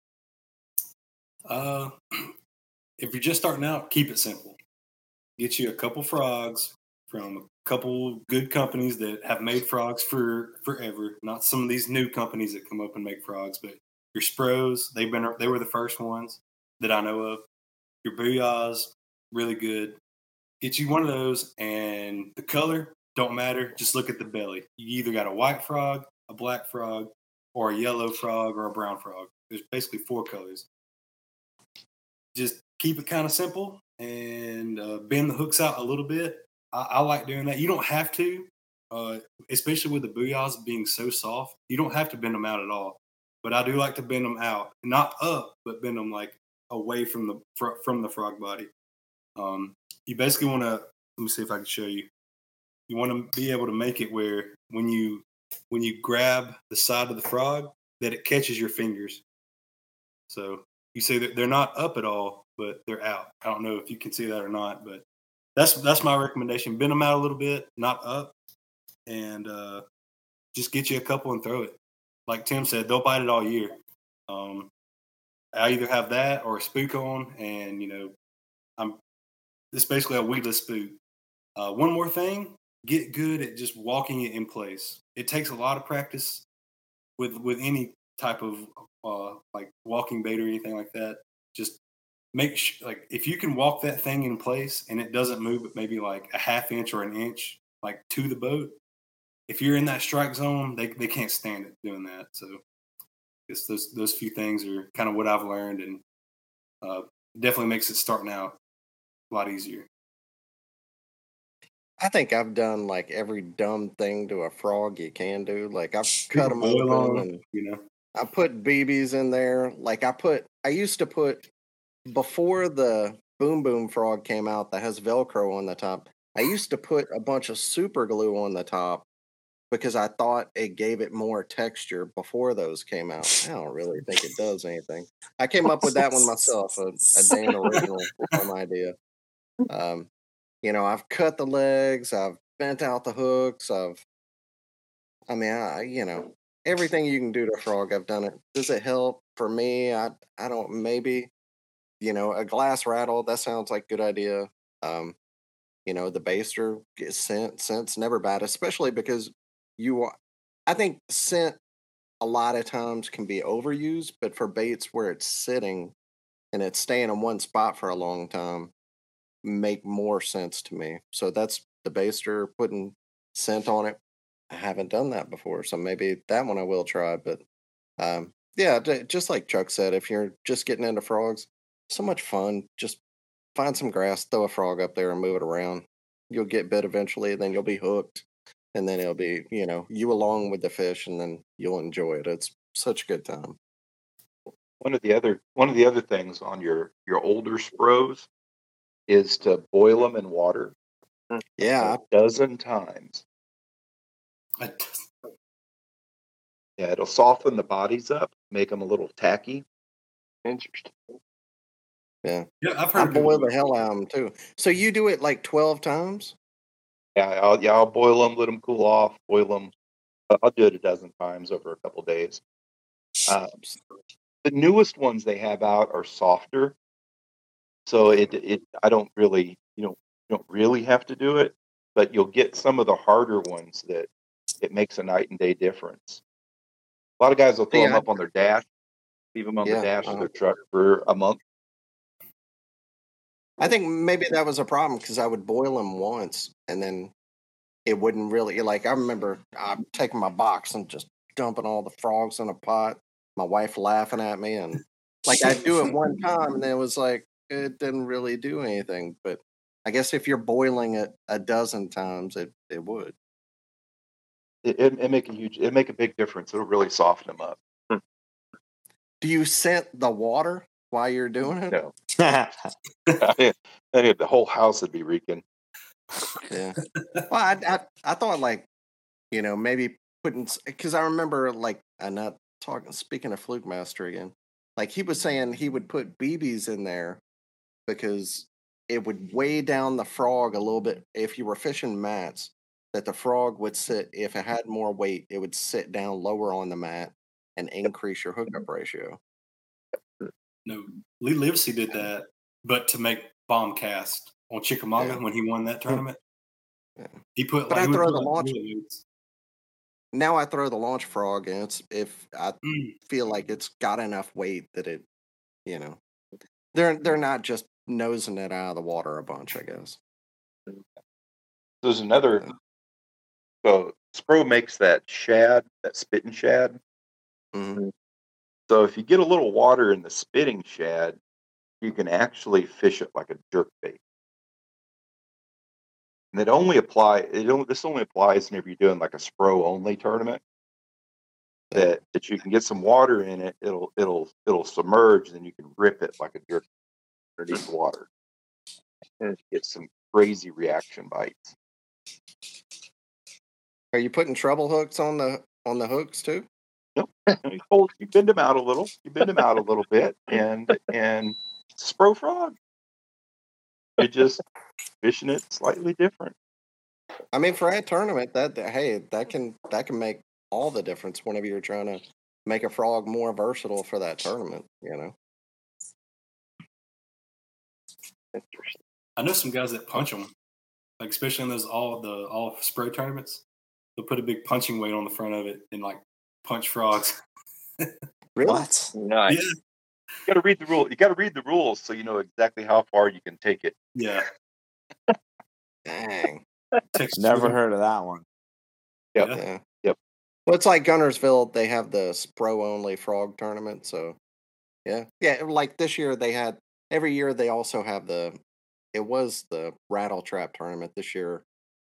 Uh, if you're just starting out, keep it simple. Get you a couple frogs from a couple good companies that have made frogs for forever. Not some of these new companies that come up and make frogs, but your Spros, they've been they were the first ones that I know of. Your Booyahs, really good. Get you one of those, and the color don't matter. Just look at the belly. You either got a white frog, a black frog, or a yellow frog, or a brown frog. There's basically four colors just keep it kind of simple and uh, bend the hooks out a little bit. I, I like doing that. You don't have to, uh, especially with the booyahs being so soft. You don't have to bend them out at all. But I do like to bend them out, not up, but bend them like away from the fr- from the frog body. Um, you basically want to. Let me see if I can show you. You want to be able to make it where when you when you grab the side of the frog, that it catches your fingers. So you say that they're not up at all, but they're out. I don't know if you can see that or not, but that's that's my recommendation. Bend them out a little bit, not up, and uh, just get you a couple and throw it. Like Tim said, they'll bite it all year. Um, I either have that or a spook on, and you know, I'm it's basically a weedless spook. Uh, one more thing: get good at just walking it in place. It takes a lot of practice with with any type of uh, like walking bait or anything like that. Just make sh- like if you can walk that thing in place and it doesn't move, but maybe like a half inch or an inch like to the boat. If you're in that strike zone, they they can't stand it doing that. So, it's those those few things are kind of what I've learned, and uh, definitely makes it starting out a lot easier.
I think I've done like every dumb thing to a frog you can do. Like I've cut them open and
you know.
I put BBs in there. Like I put, I used to put before the Boom Boom Frog came out that has Velcro on the top. I used to put a bunch of super glue on the top because I thought it gave it more texture before those came out. I don't really think it does anything. I came up with that one myself, a, a Dan original idea. Um, you know, I've cut the legs, I've bent out the hooks, I've, I mean, I, you know, everything you can do to a frog, I've done it. Does it help for me? I, I don't. Maybe, you know, a glass rattle. That sounds like a good idea. Um, you know, the baster scent. Scent's never bad, especially because you. are- I think scent a lot of times can be overused, but for baits where it's sitting and it's staying in one spot for a long time, make more sense to me. So that's the baster putting scent on it. I haven't done that before, so maybe that one I will try. But um, yeah, just like Chuck said, if you're just getting into frogs, so much fun. Just find some grass, throw a frog up there, and move it around. You'll get bit eventually, and then you'll be hooked, and then it'll be you know you along with the fish, and then you'll enjoy it. It's such a good time.
One of the other one of the other things on your your older spros is to boil them in water mm,
Yeah,
a dozen times. Yeah, it'll soften the bodies up, make them a little tacky.
Interesting.
Yeah, Yeah, I've
I
heard people
boil
do
the hell out of them too. So you do it like twelve times?
Yeah, I'll yeah I'll boil them, let them cool off, boil them. I'll do it a dozen times over a couple days. Uh, the newest ones they have out are softer, so it it I don't really you know you don't really have to do it, but you'll get some of the harder ones that it makes a night and day difference. A lot of guys will throw them up on their dash, leave them on
Yeah,
the dash of
uh-huh.
their truck for a month.
I think maybe that was a problem because I would boil them once and then it wouldn't really like. I remember uh, taking my box and just dumping all the frogs in a pot. My wife laughing at me and like I'd do it one time and it was like it didn't really do anything. But I guess if you're boiling it a dozen times, it it would.
It, it, it make a huge it make a big difference. It'll really soften them up.
Do you scent the water while you're doing it?
No, I the whole house would be reeking.
Yeah. Well, I, I I thought like, you know, maybe putting because I remember like I'm not talking. Speaking of Flukemaster again, like he was mm-hmm. saying he would put BBs in there because it would weigh down the frog a little bit. If you were fishing mats, that the frog would sit. If it had more weight, it would sit down lower on the mat and increase your hookup mm-hmm. ratio.
No. Lee Livesay did that, but to make bomb cast on Chickamauga
Yeah.
when he won that tournament.
Yeah.
He put
But
like,
I throw the launch-
really weights.
Now I throw the launch frog, and it's if I
Mm.
feel like it's got enough weight that it, you know, they're they're not just nosing it out of the water a bunch. I guess.
There's another. So Spro makes that shad, that spitting shad.
Mhm.
So if you get a little water in the spitting shad, you can actually fish it like a jerk bait. And it only apply it only this only applies whenever you're doing like a Spro only tournament. That that you can get some water in it, it'll it'll it'll submerge, and then you can rip it like a jerk underneath the water. And get some crazy reaction bites.
Are you putting treble hooks on the on the hooks too?
You hold, you bend them out a little, you bend them out a little bit, and and spro frog. You're just fishing it slightly different.
I mean, for a tournament, that that- hey, that can that can make all the difference whenever you're trying to make a frog more versatile for that tournament. You know.
Interesting.
I know some guys that punch them, like especially in those all the all spray tournaments. They'll put a big punching weight on the front of it and like punch frogs.
Really?
what?
Nice.
Yeah.
You got to read the rule. You got to read the rules so you know exactly how far you can take it.
Yeah,
Dang.
Texas
Never
Freedom.
heard of that one.
Yep.
Yeah.
Yeah.
Yep.
Well, it's like Guntersville. They have the pro only frog tournament. So, yeah, yeah. Like this year, they had every year. They also have the. It was the rattle trap tournament this year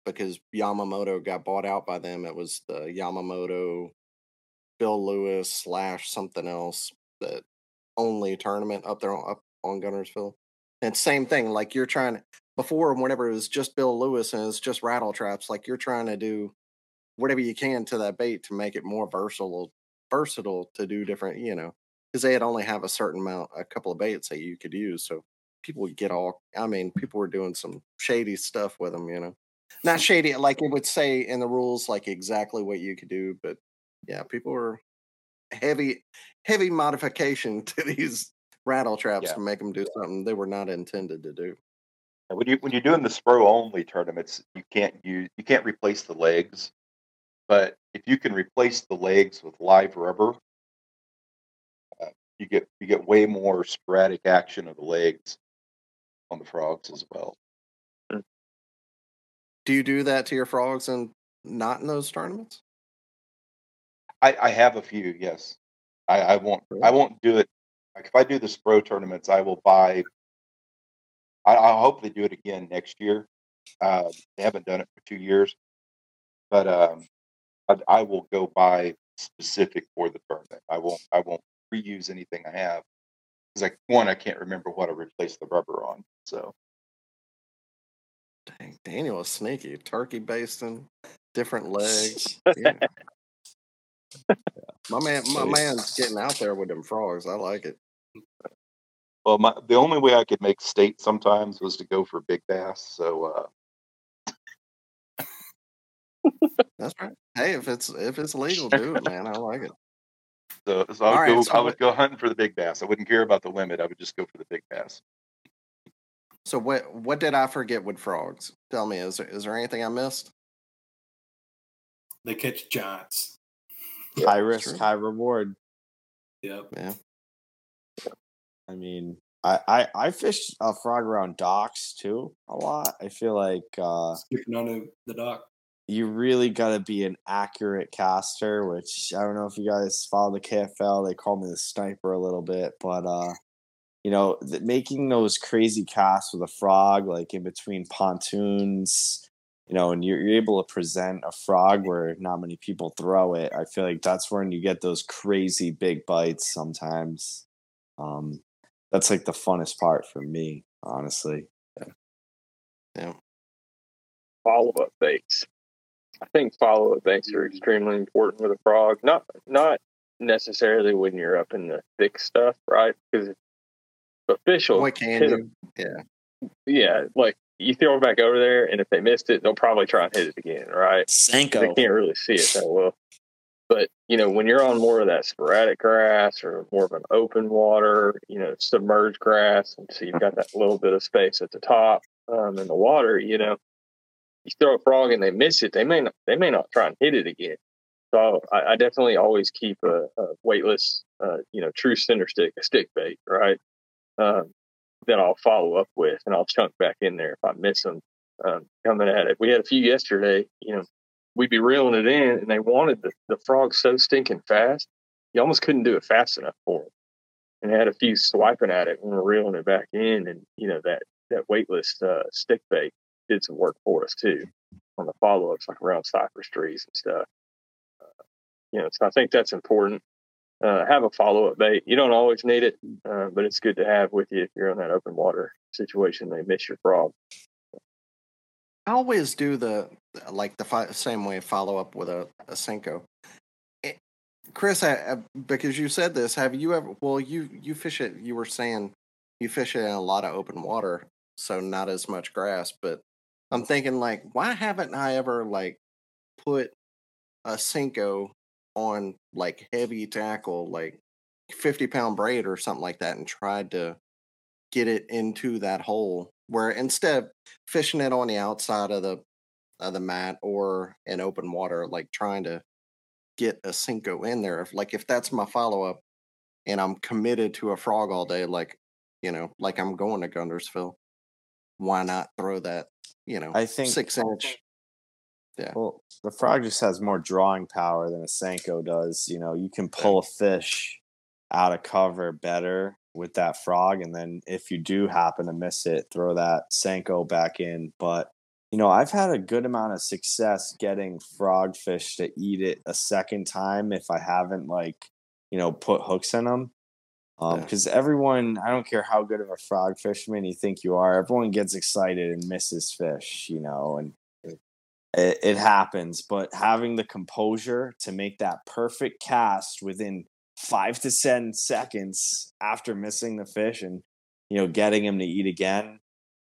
because Yamamoto got bought out by them. It was the Yamamoto, Bill Lewis slash something else that only tournament up there on, up on Guntersville. And same thing. Like you're trying to before, whenever it was just Bill Lewis and it's just rattle traps. Like you're trying to do whatever you can to that bait to make it more versatile versatile to do different you know because they had only have a certain amount a couple of baits that you could use so people would get all i mean people were doing some shady stuff with them you know not shady like it would say in the rules like exactly what you could do but yeah people were heavy heavy modification to these rattle traps
Yeah.
to make them do something they were not intended to do
And when you when you're doing the Spro only tournaments, you can't use you can't replace the legs. But if you can replace the legs with live rubber, uh, you get you get way more sporadic action of the legs on the frogs as well.
do you do that to your frogs and not in those tournaments?
I, I have a few, yes. I, I won't
Really?
I won't do it like if I do the Spro tournaments, I will buy I, I'll hopefully do it again next year. Uh, they haven't done it for two years, but um, I, I will go buy specific for the tournament. I won't I won't reuse anything I have because like one I can't remember what I replaced the rubber on. So
Dang, Daniel is sneaky. Turkey basting, different legs. Yeah. My man, my man's getting out there with them frogs. I like it.
well, my the only way I could make state sometimes was to go for big bass. So uh,
That's right. Hey, if it's if it's legal, do it, man. I like it.
so, so I would
right,
go
so
I
what-
would go hunting for the big bass. I wouldn't care about the limit. I would just go for the big bass.
So what what did I forget with frogs? Tell me, is there is there anything I missed?
They catch giants.
High
true.
risk, high reward.
Yep.
Yeah.
I mean, I, I I fish uh, frog around docks too a lot. I feel like uh,
Skipping under the dock.
you really got to be an accurate caster, which I don't know if you guys follow the KFL. They call me the sniper a little bit, but uh, you know, th- making those crazy casts with a frog, like in between pontoons, you know, and you're, you're able to present a frog where not many people throw it. I feel like that's when you get those crazy big bites sometimes. Um, that's like the funnest part for me, honestly. Yeah.
Follow up baits. I think follow up baits are extremely important with a frog. Not not necessarily when you're up in the thick stuff, right? Because a fish will
What can
hit yeah, like you throw it back over there, and if they missed it, they'll probably try and hit it again, right? 'Cause They can't really see it that well. But you know, when you're on more of that sporadic grass or more of an open water, you know, submerged grass, and so you've got that little bit of space at the top um, in the water, you know, you throw a frog and they miss it, they may not, they may not try and hit it again. So I, I definitely always keep a, a weightless, uh, you know, true center stick, a stick bait, right? Um, that I'll follow up with, and I'll chunk back in there if I miss them um, coming at it. We had a few yesterday, you know, we'd be reeling it in, and they wanted the, the frog so stinking fast, you almost couldn't do it fast enough for them. And had a few swiping at it when we're reeling it back in, and you know that that weightless uh, stick bait did some work for us too on the follow ups, like around cypress trees and stuff. Uh, you know, so I think that's important. Uh, have a follow up bait. You don't always need it, uh, but it's good to have with you if you're in that open water situation. They miss your frog.
I always do the like the fi- same way follow up with a, a Senko. Eh, Chris, I, I, because you said this, have you ever? Well, you you fish it. You were saying you fish it in a lot of open water, so not as much grass. But I'm thinking like, why haven't I ever like put a Senko on like heavy tackle, like 50 pound braid or something like that, and tried to get it into that hole where instead of fishing it on the outside of the of the mat or in open water, like trying to get a Senko in there. If like if that's my follow up and I'm committed to a frog all day, like you know, like I'm going to Guntersville, why not throw that, you know,
I think-
six inch
Well, the frog just has more drawing power than a Senko does. You know, you can pull a fish out of cover better with that frog. And then if you do happen to miss it, throw that Senko back in. But, you know, I've had a good amount of success getting frog fish to eat it a second time if I haven't, like, you know, put hooks in them.
Um, yeah.
Because everyone, I don't care how good of a frog fisherman you think you are, everyone gets excited and misses fish, you know, and it, it happens. But having the composure to make that perfect cast within five to ten seconds after missing the fish and you know getting him to eat again.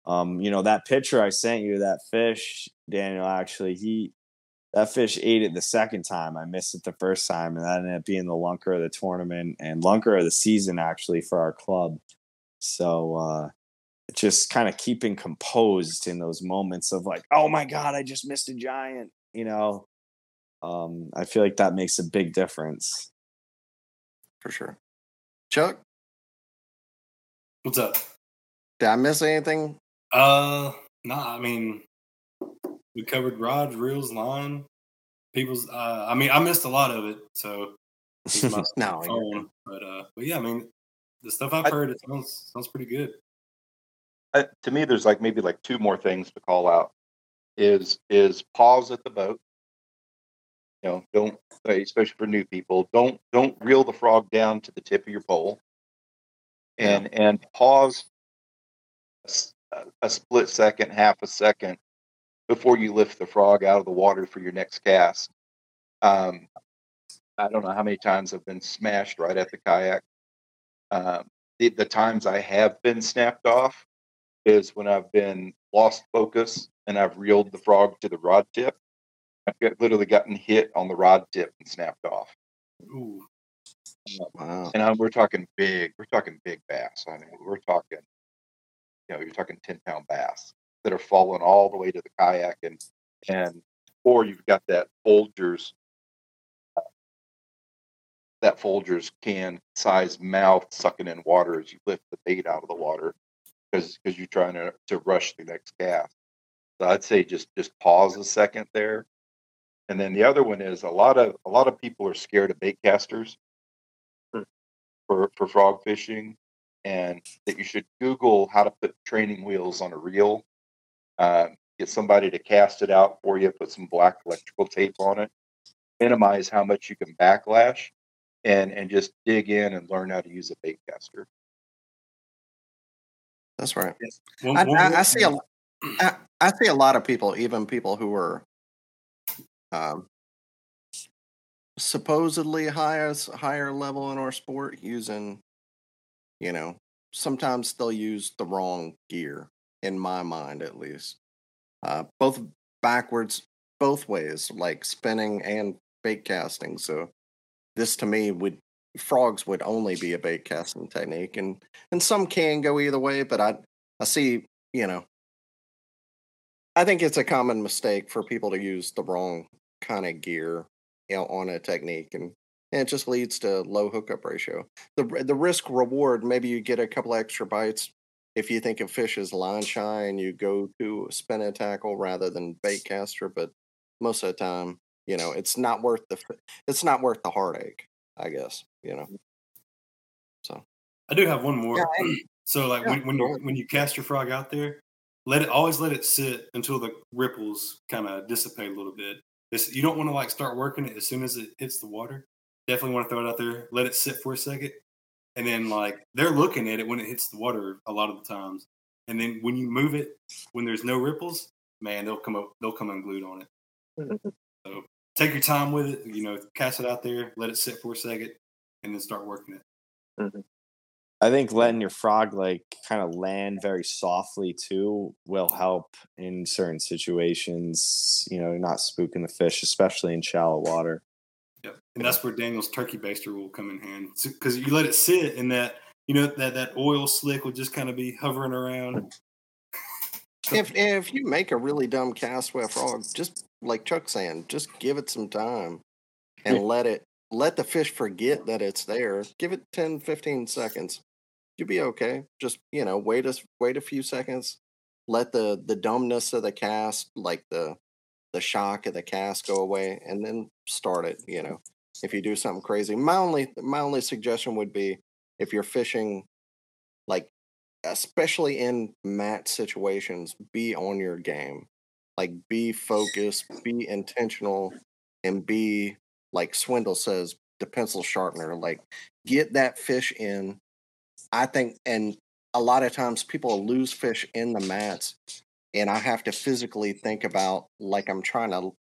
Um, you know that picture I sent you, that fish, Daniel. Actually, he that fish ate it the second time. I missed it the first time, and that ended up being the lunker of the tournament and lunker of the season actually for our club. So uh, just kind of keeping composed in those moments of like, oh my god, I just missed a giant. You know, um, I feel like that makes a big difference.
for sure. Chuck,
What's up?
did I miss anything?
Uh, nah. I mean, we covered rods, reels, line. people's. Uh, I mean, I missed a lot of it, so it's
No,
phone. But uh, but yeah, I mean, the stuff I've
I-
heard it sounds sounds pretty good.
Uh, to me, there's like maybe like two more things to call out. Is is pause at the boat. You know, don't especially for new people. Don't don't reel the frog down to the tip of your pole. And and pause a split second, half a second before you lift the frog out of the water for your next cast. Um, I don't know how many times I've been smashed right at the kayak. Um, the, the times I have been snapped off is when I've been lost focus and I've reeled the frog to the rod tip. I've got, literally gotten hit on the rod tip and snapped off.
Ooh,
Wow.
And i we're talking big, we're talking big bass. I mean, we're talking, you know, you're talking 10 pound bass that are falling all the way to the kayak and, and, or you've got that Folgers, uh, that Folgers can size mouth sucking in water as you lift the bait out of the water because, because you're trying to, to rush the next cast. So I'd say just, just pause a second there. And then the other one is a lot of, a lot of people are scared of bait casters for, for frog fishing and that you should Google how to put training wheels on a reel. Uh, get somebody to cast it out for you, put some black electrical tape on it, minimize how much you can backlash, and and just dig in and learn how to use a bait caster.
That's right.
One-
I,
one
I, I see a. I, I see a lot of people, even people who are um, supposedly highest higher level in our sport, using, you know, sometimes they'll use the wrong gear. In my mind, at least, uh, both backwards, both ways, like spinning and bait casting. So, this to me would frogs would only be a bait casting technique, and and some can go either way. But I I see you know I think it's a common mistake for people to use the wrong kind of gear you know, on a technique, and, and it just leads to low hookup ratio. the The risk reward, maybe you get a couple extra bites. If you think of fish as line shy and you go to spin a tackle rather than bait caster, but most of the time, you know, it's not worth the it's not worth the heartache. I guess you know. So
I do have one more. so like
Yeah,
when when you when you cast your frog out there, let it always let it sit until the ripples kind of dissipate a little bit. This you don't want to like start working it as soon as it hits the water. Definitely want to throw it out there. Let it sit for a second, and then like they're looking at it when it hits the water a lot of the times. And then when you move it, when there's no ripples, man, they'll come up, they'll come unglued on it. So take your time with it. You know, cast it out there, let it sit for a second, and then start working it. Mm-hmm.
I think letting your frog like kind of land very softly too will help in certain situations. You know, not spooking the fish, especially in shallow water.
Yep. And that's where Daniel's turkey baster will come in hand because you let it sit and that you know that that oil slick will just kind of be hovering around. Mm.
if if you make a really dumb cast with a frog, just like Chuck saying, just give it some time and let it let the fish forget that it's there. Give it 10, 15 seconds. You'll be okay. Just you know, wait a wait a few seconds. Let the the dumbness of the cast, like the the shock of the cast, go away, and then start it. You know, if you do something crazy. My only my only suggestion would be if you're fishing, like especially in mat situations, be on your game. Like be focused, be intentional, and be like Swindle says, the pencil sharpener. Like get that fish in. I think, and a lot of times people lose fish in the mats, and I have to physically think about like I'm trying to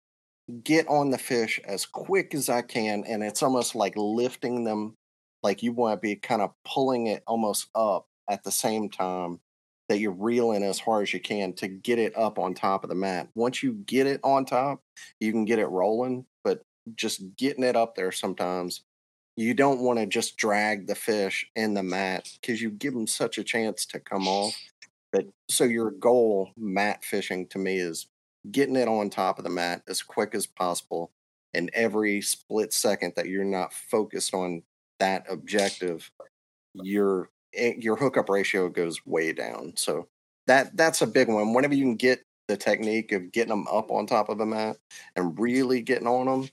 get on the fish as quick as I can, and it's almost like lifting them. Like you want to be kind of pulling it almost up at the same time that you're reeling as hard as you can to get it up on top of the mat. Once you get it on top, you can get it rolling, just getting it up there sometimes you don't want to just drag the fish in the mat because you give them such a chance to come off. But so your goal, mat fishing, to me is getting it on top of the mat as quick as possible. And every split second that you're not focused on that objective, your eh, your hookup ratio goes way down. So that that's a big one. Whenever you can get the technique of getting them up on top of a mat and really getting on them,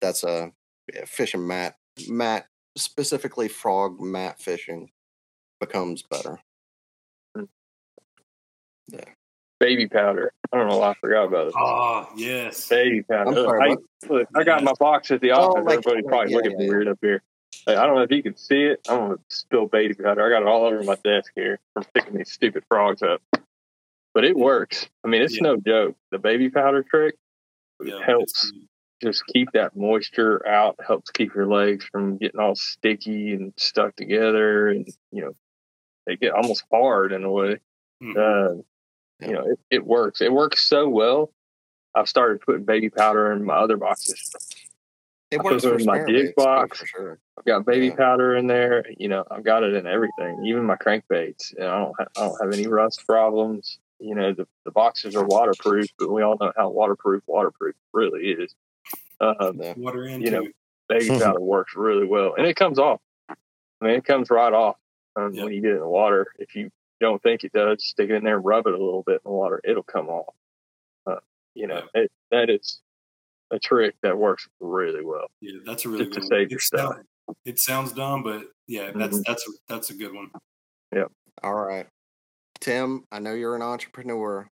that's a eh, fishing mat mat specifically frog mat fishing becomes better. Hmm. Yeah.
Baby powder. I don't know why I forgot about it.
Oh yes.
Baby powder.
I'm sorry,
I, look, I got my box at the oh, office.
Oh, like-
Everybody probably
yeah,
looking
yeah,
weird up here. Hey, I don't know if you can see it. I'm gonna spill baby powder. I got it all over my desk here from picking these stupid frogs up. But it works. I mean, it's
Yeah.
no joke. The baby powder trick
Yeah,
helps just keep that moisture out. Helps keep your legs from getting all sticky and stuck together, and you know they get almost hard in a way.
Mhm.
Uh,
Yeah.
You know, it, it works. It works so well. I've started putting baby powder in my other boxes.
It
I
works for
in my
spare
jig box.
for sure.
I've got baby
Yeah.
powder in there. You know, I've got it in everything, even my crankbaits. And I don't, ha- I don't have any rust problems. You know, the, the boxes are waterproof, but we all know how waterproof waterproof really is. Um,
Water into
you know, baby powder works really well, and it comes off. I mean, it comes right off um,
Yeah.
when you get it in the water. If you don't think it does, stick it in there and rub it a little bit in the water. It'll come off. Uh, you know, it, that is a trick that works really well.
Yeah, that's a really
Just to
good
save
one.
your
It,
stuff.
sound- it sounds dumb, but yeah, that's
Mhm.
that's a, that's a good one. Yeah.
All right. Tim, I know you're an entrepreneur.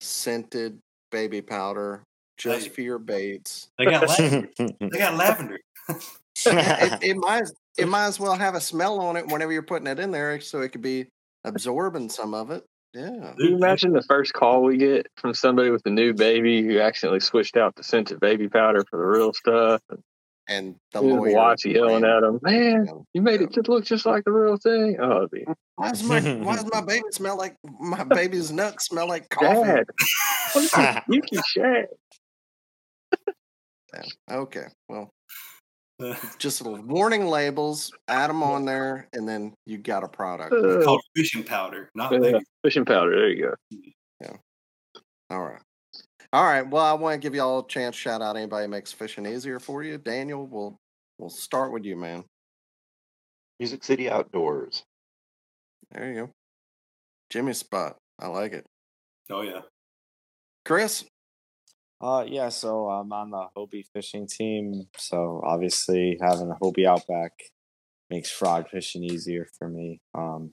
Scented baby powder just
Hey.
for your baits.
They got lavender. they got lavender.
it, it might it might as well have a smell on it whenever you're putting it in there so it could be absorbing some of it. Yeah.
Can you imagine the first call we get from somebody with a new baby who accidentally switched out the scented baby powder for the real stuff? And
And the
his
lawyer
wife yelling at him, "Man, you made
yeah.
it look just like the real thing." Oh, be
Why does my why does my baby smell like my baby's nuts smell like coffee?
Dad. What is this yuki shag?
Yeah. Okay. Well, just little warning labels, add them on there, and then you got a product.
Uh,
called fishing powder, not
yeah, fishing powder. There you go. Yeah.
All right. All right. Well, I want to give you all a chance. Shout out anybody who makes fishing easier for you. Daniel, we'll we'll start with you, man.
Music City Outdoors.
There you go. Jimmy spot. I like it.
Oh yeah.
Chris.
Uh, yeah, so I'm on the Hobie fishing team. So obviously, having a Hobie Outback makes frog fishing easier for me. Um,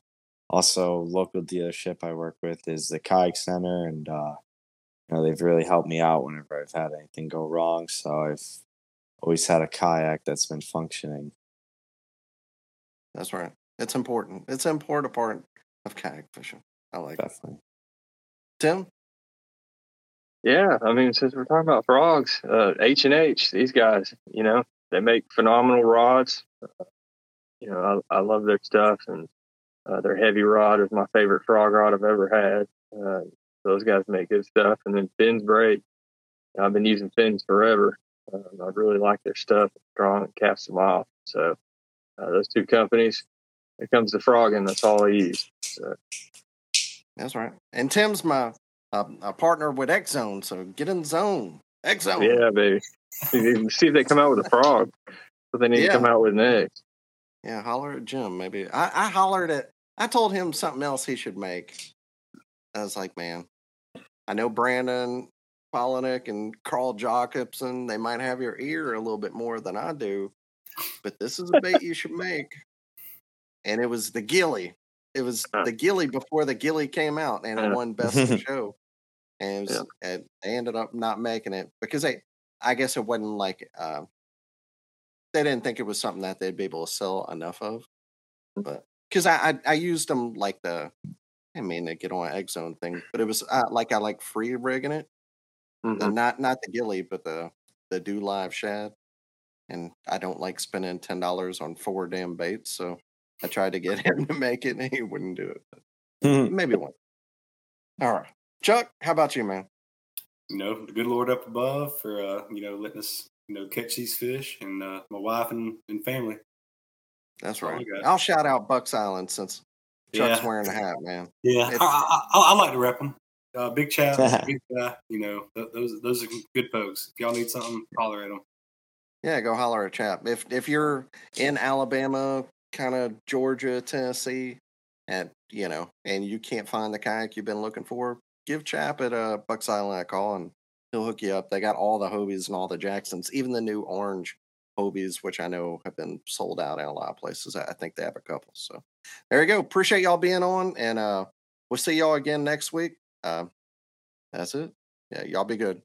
also, local dealership I work with is the Kayak Center, and uh, you know they've really helped me out whenever I've had anything go wrong. So I've always had a kayak that's been functioning.
That's right. It's important. It's an important part of kayak fishing. I like it.
Definitely.
Tim.
Yeah, I mean, since we're talking about frogs, uh, H and H, these guys, you know, they make phenomenal rods. Uh, you know, I, I love their stuff, and uh, their heavy rod is my favorite frog rod I've ever had. Uh, those guys make good stuff, and then Finn's Break. I've been using Finn's forever. Um, I really like their stuff. Strong and casts them off. So uh, those two companies. It comes to frogging, that's all I use. So,
That's right. And Tim's my uh, a partner with X Zone, so get in zone. X Zone.
yeah, baby. See if they come out with a frog, but they need
Yeah.
to come out with next.
Yeah, holler at Jim. Maybe I, I hollered at. I told him something else he should make. I was like, man, I know Brandon Palaniuk and Carl Jocumsen. They might have your ear a little bit more than I do, but this is a bait you should make. And it was the Gilly. It was the Gilly before the Gilly came out, and it
Yeah.
won best of show. And, it was, and they ended up not making it because they, I guess it wasn't like uh, they didn't think it was something that they'd be able to sell enough of. But because I, I I used them like the, I mean to get on X Zone thing, but it was uh, like I like free rigging it,
Mhm.
Uh, not not the gilly, but the the do live shad, and I don't like spending ten dollars on four damn baits, so I tried to get him to make it, and he wouldn't do it. But maybe one. All right, Chuck, how about you, man?
You know, the good Lord up above for uh, you know letting us you know catch these fish, and uh, my wife and, and family.
That's right. I'll shout out Bucks Island since Chuck's
Yeah.
wearing a hat, man.
Yeah, I, I, I, I like to rep them. Uh, big chap, big guy. You know, th- those those are good folks. If y'all need something, holler at them.
Yeah, go holler at Chap. If if you're in Alabama, kind of Georgia, Tennessee, and you know, and you can't find the kayak you've been looking for, give Chap at uh, Bucks Island a call and he'll hook you up. They got all the Hobies and all the Jacksons, even the new orange Hobies, which I know have been sold out in a lot of places. I I think they have a couple. So there you go. Appreciate y'all being on, and uh, we'll see y'all again next week. Uh, that's it. Yeah, y'all be good.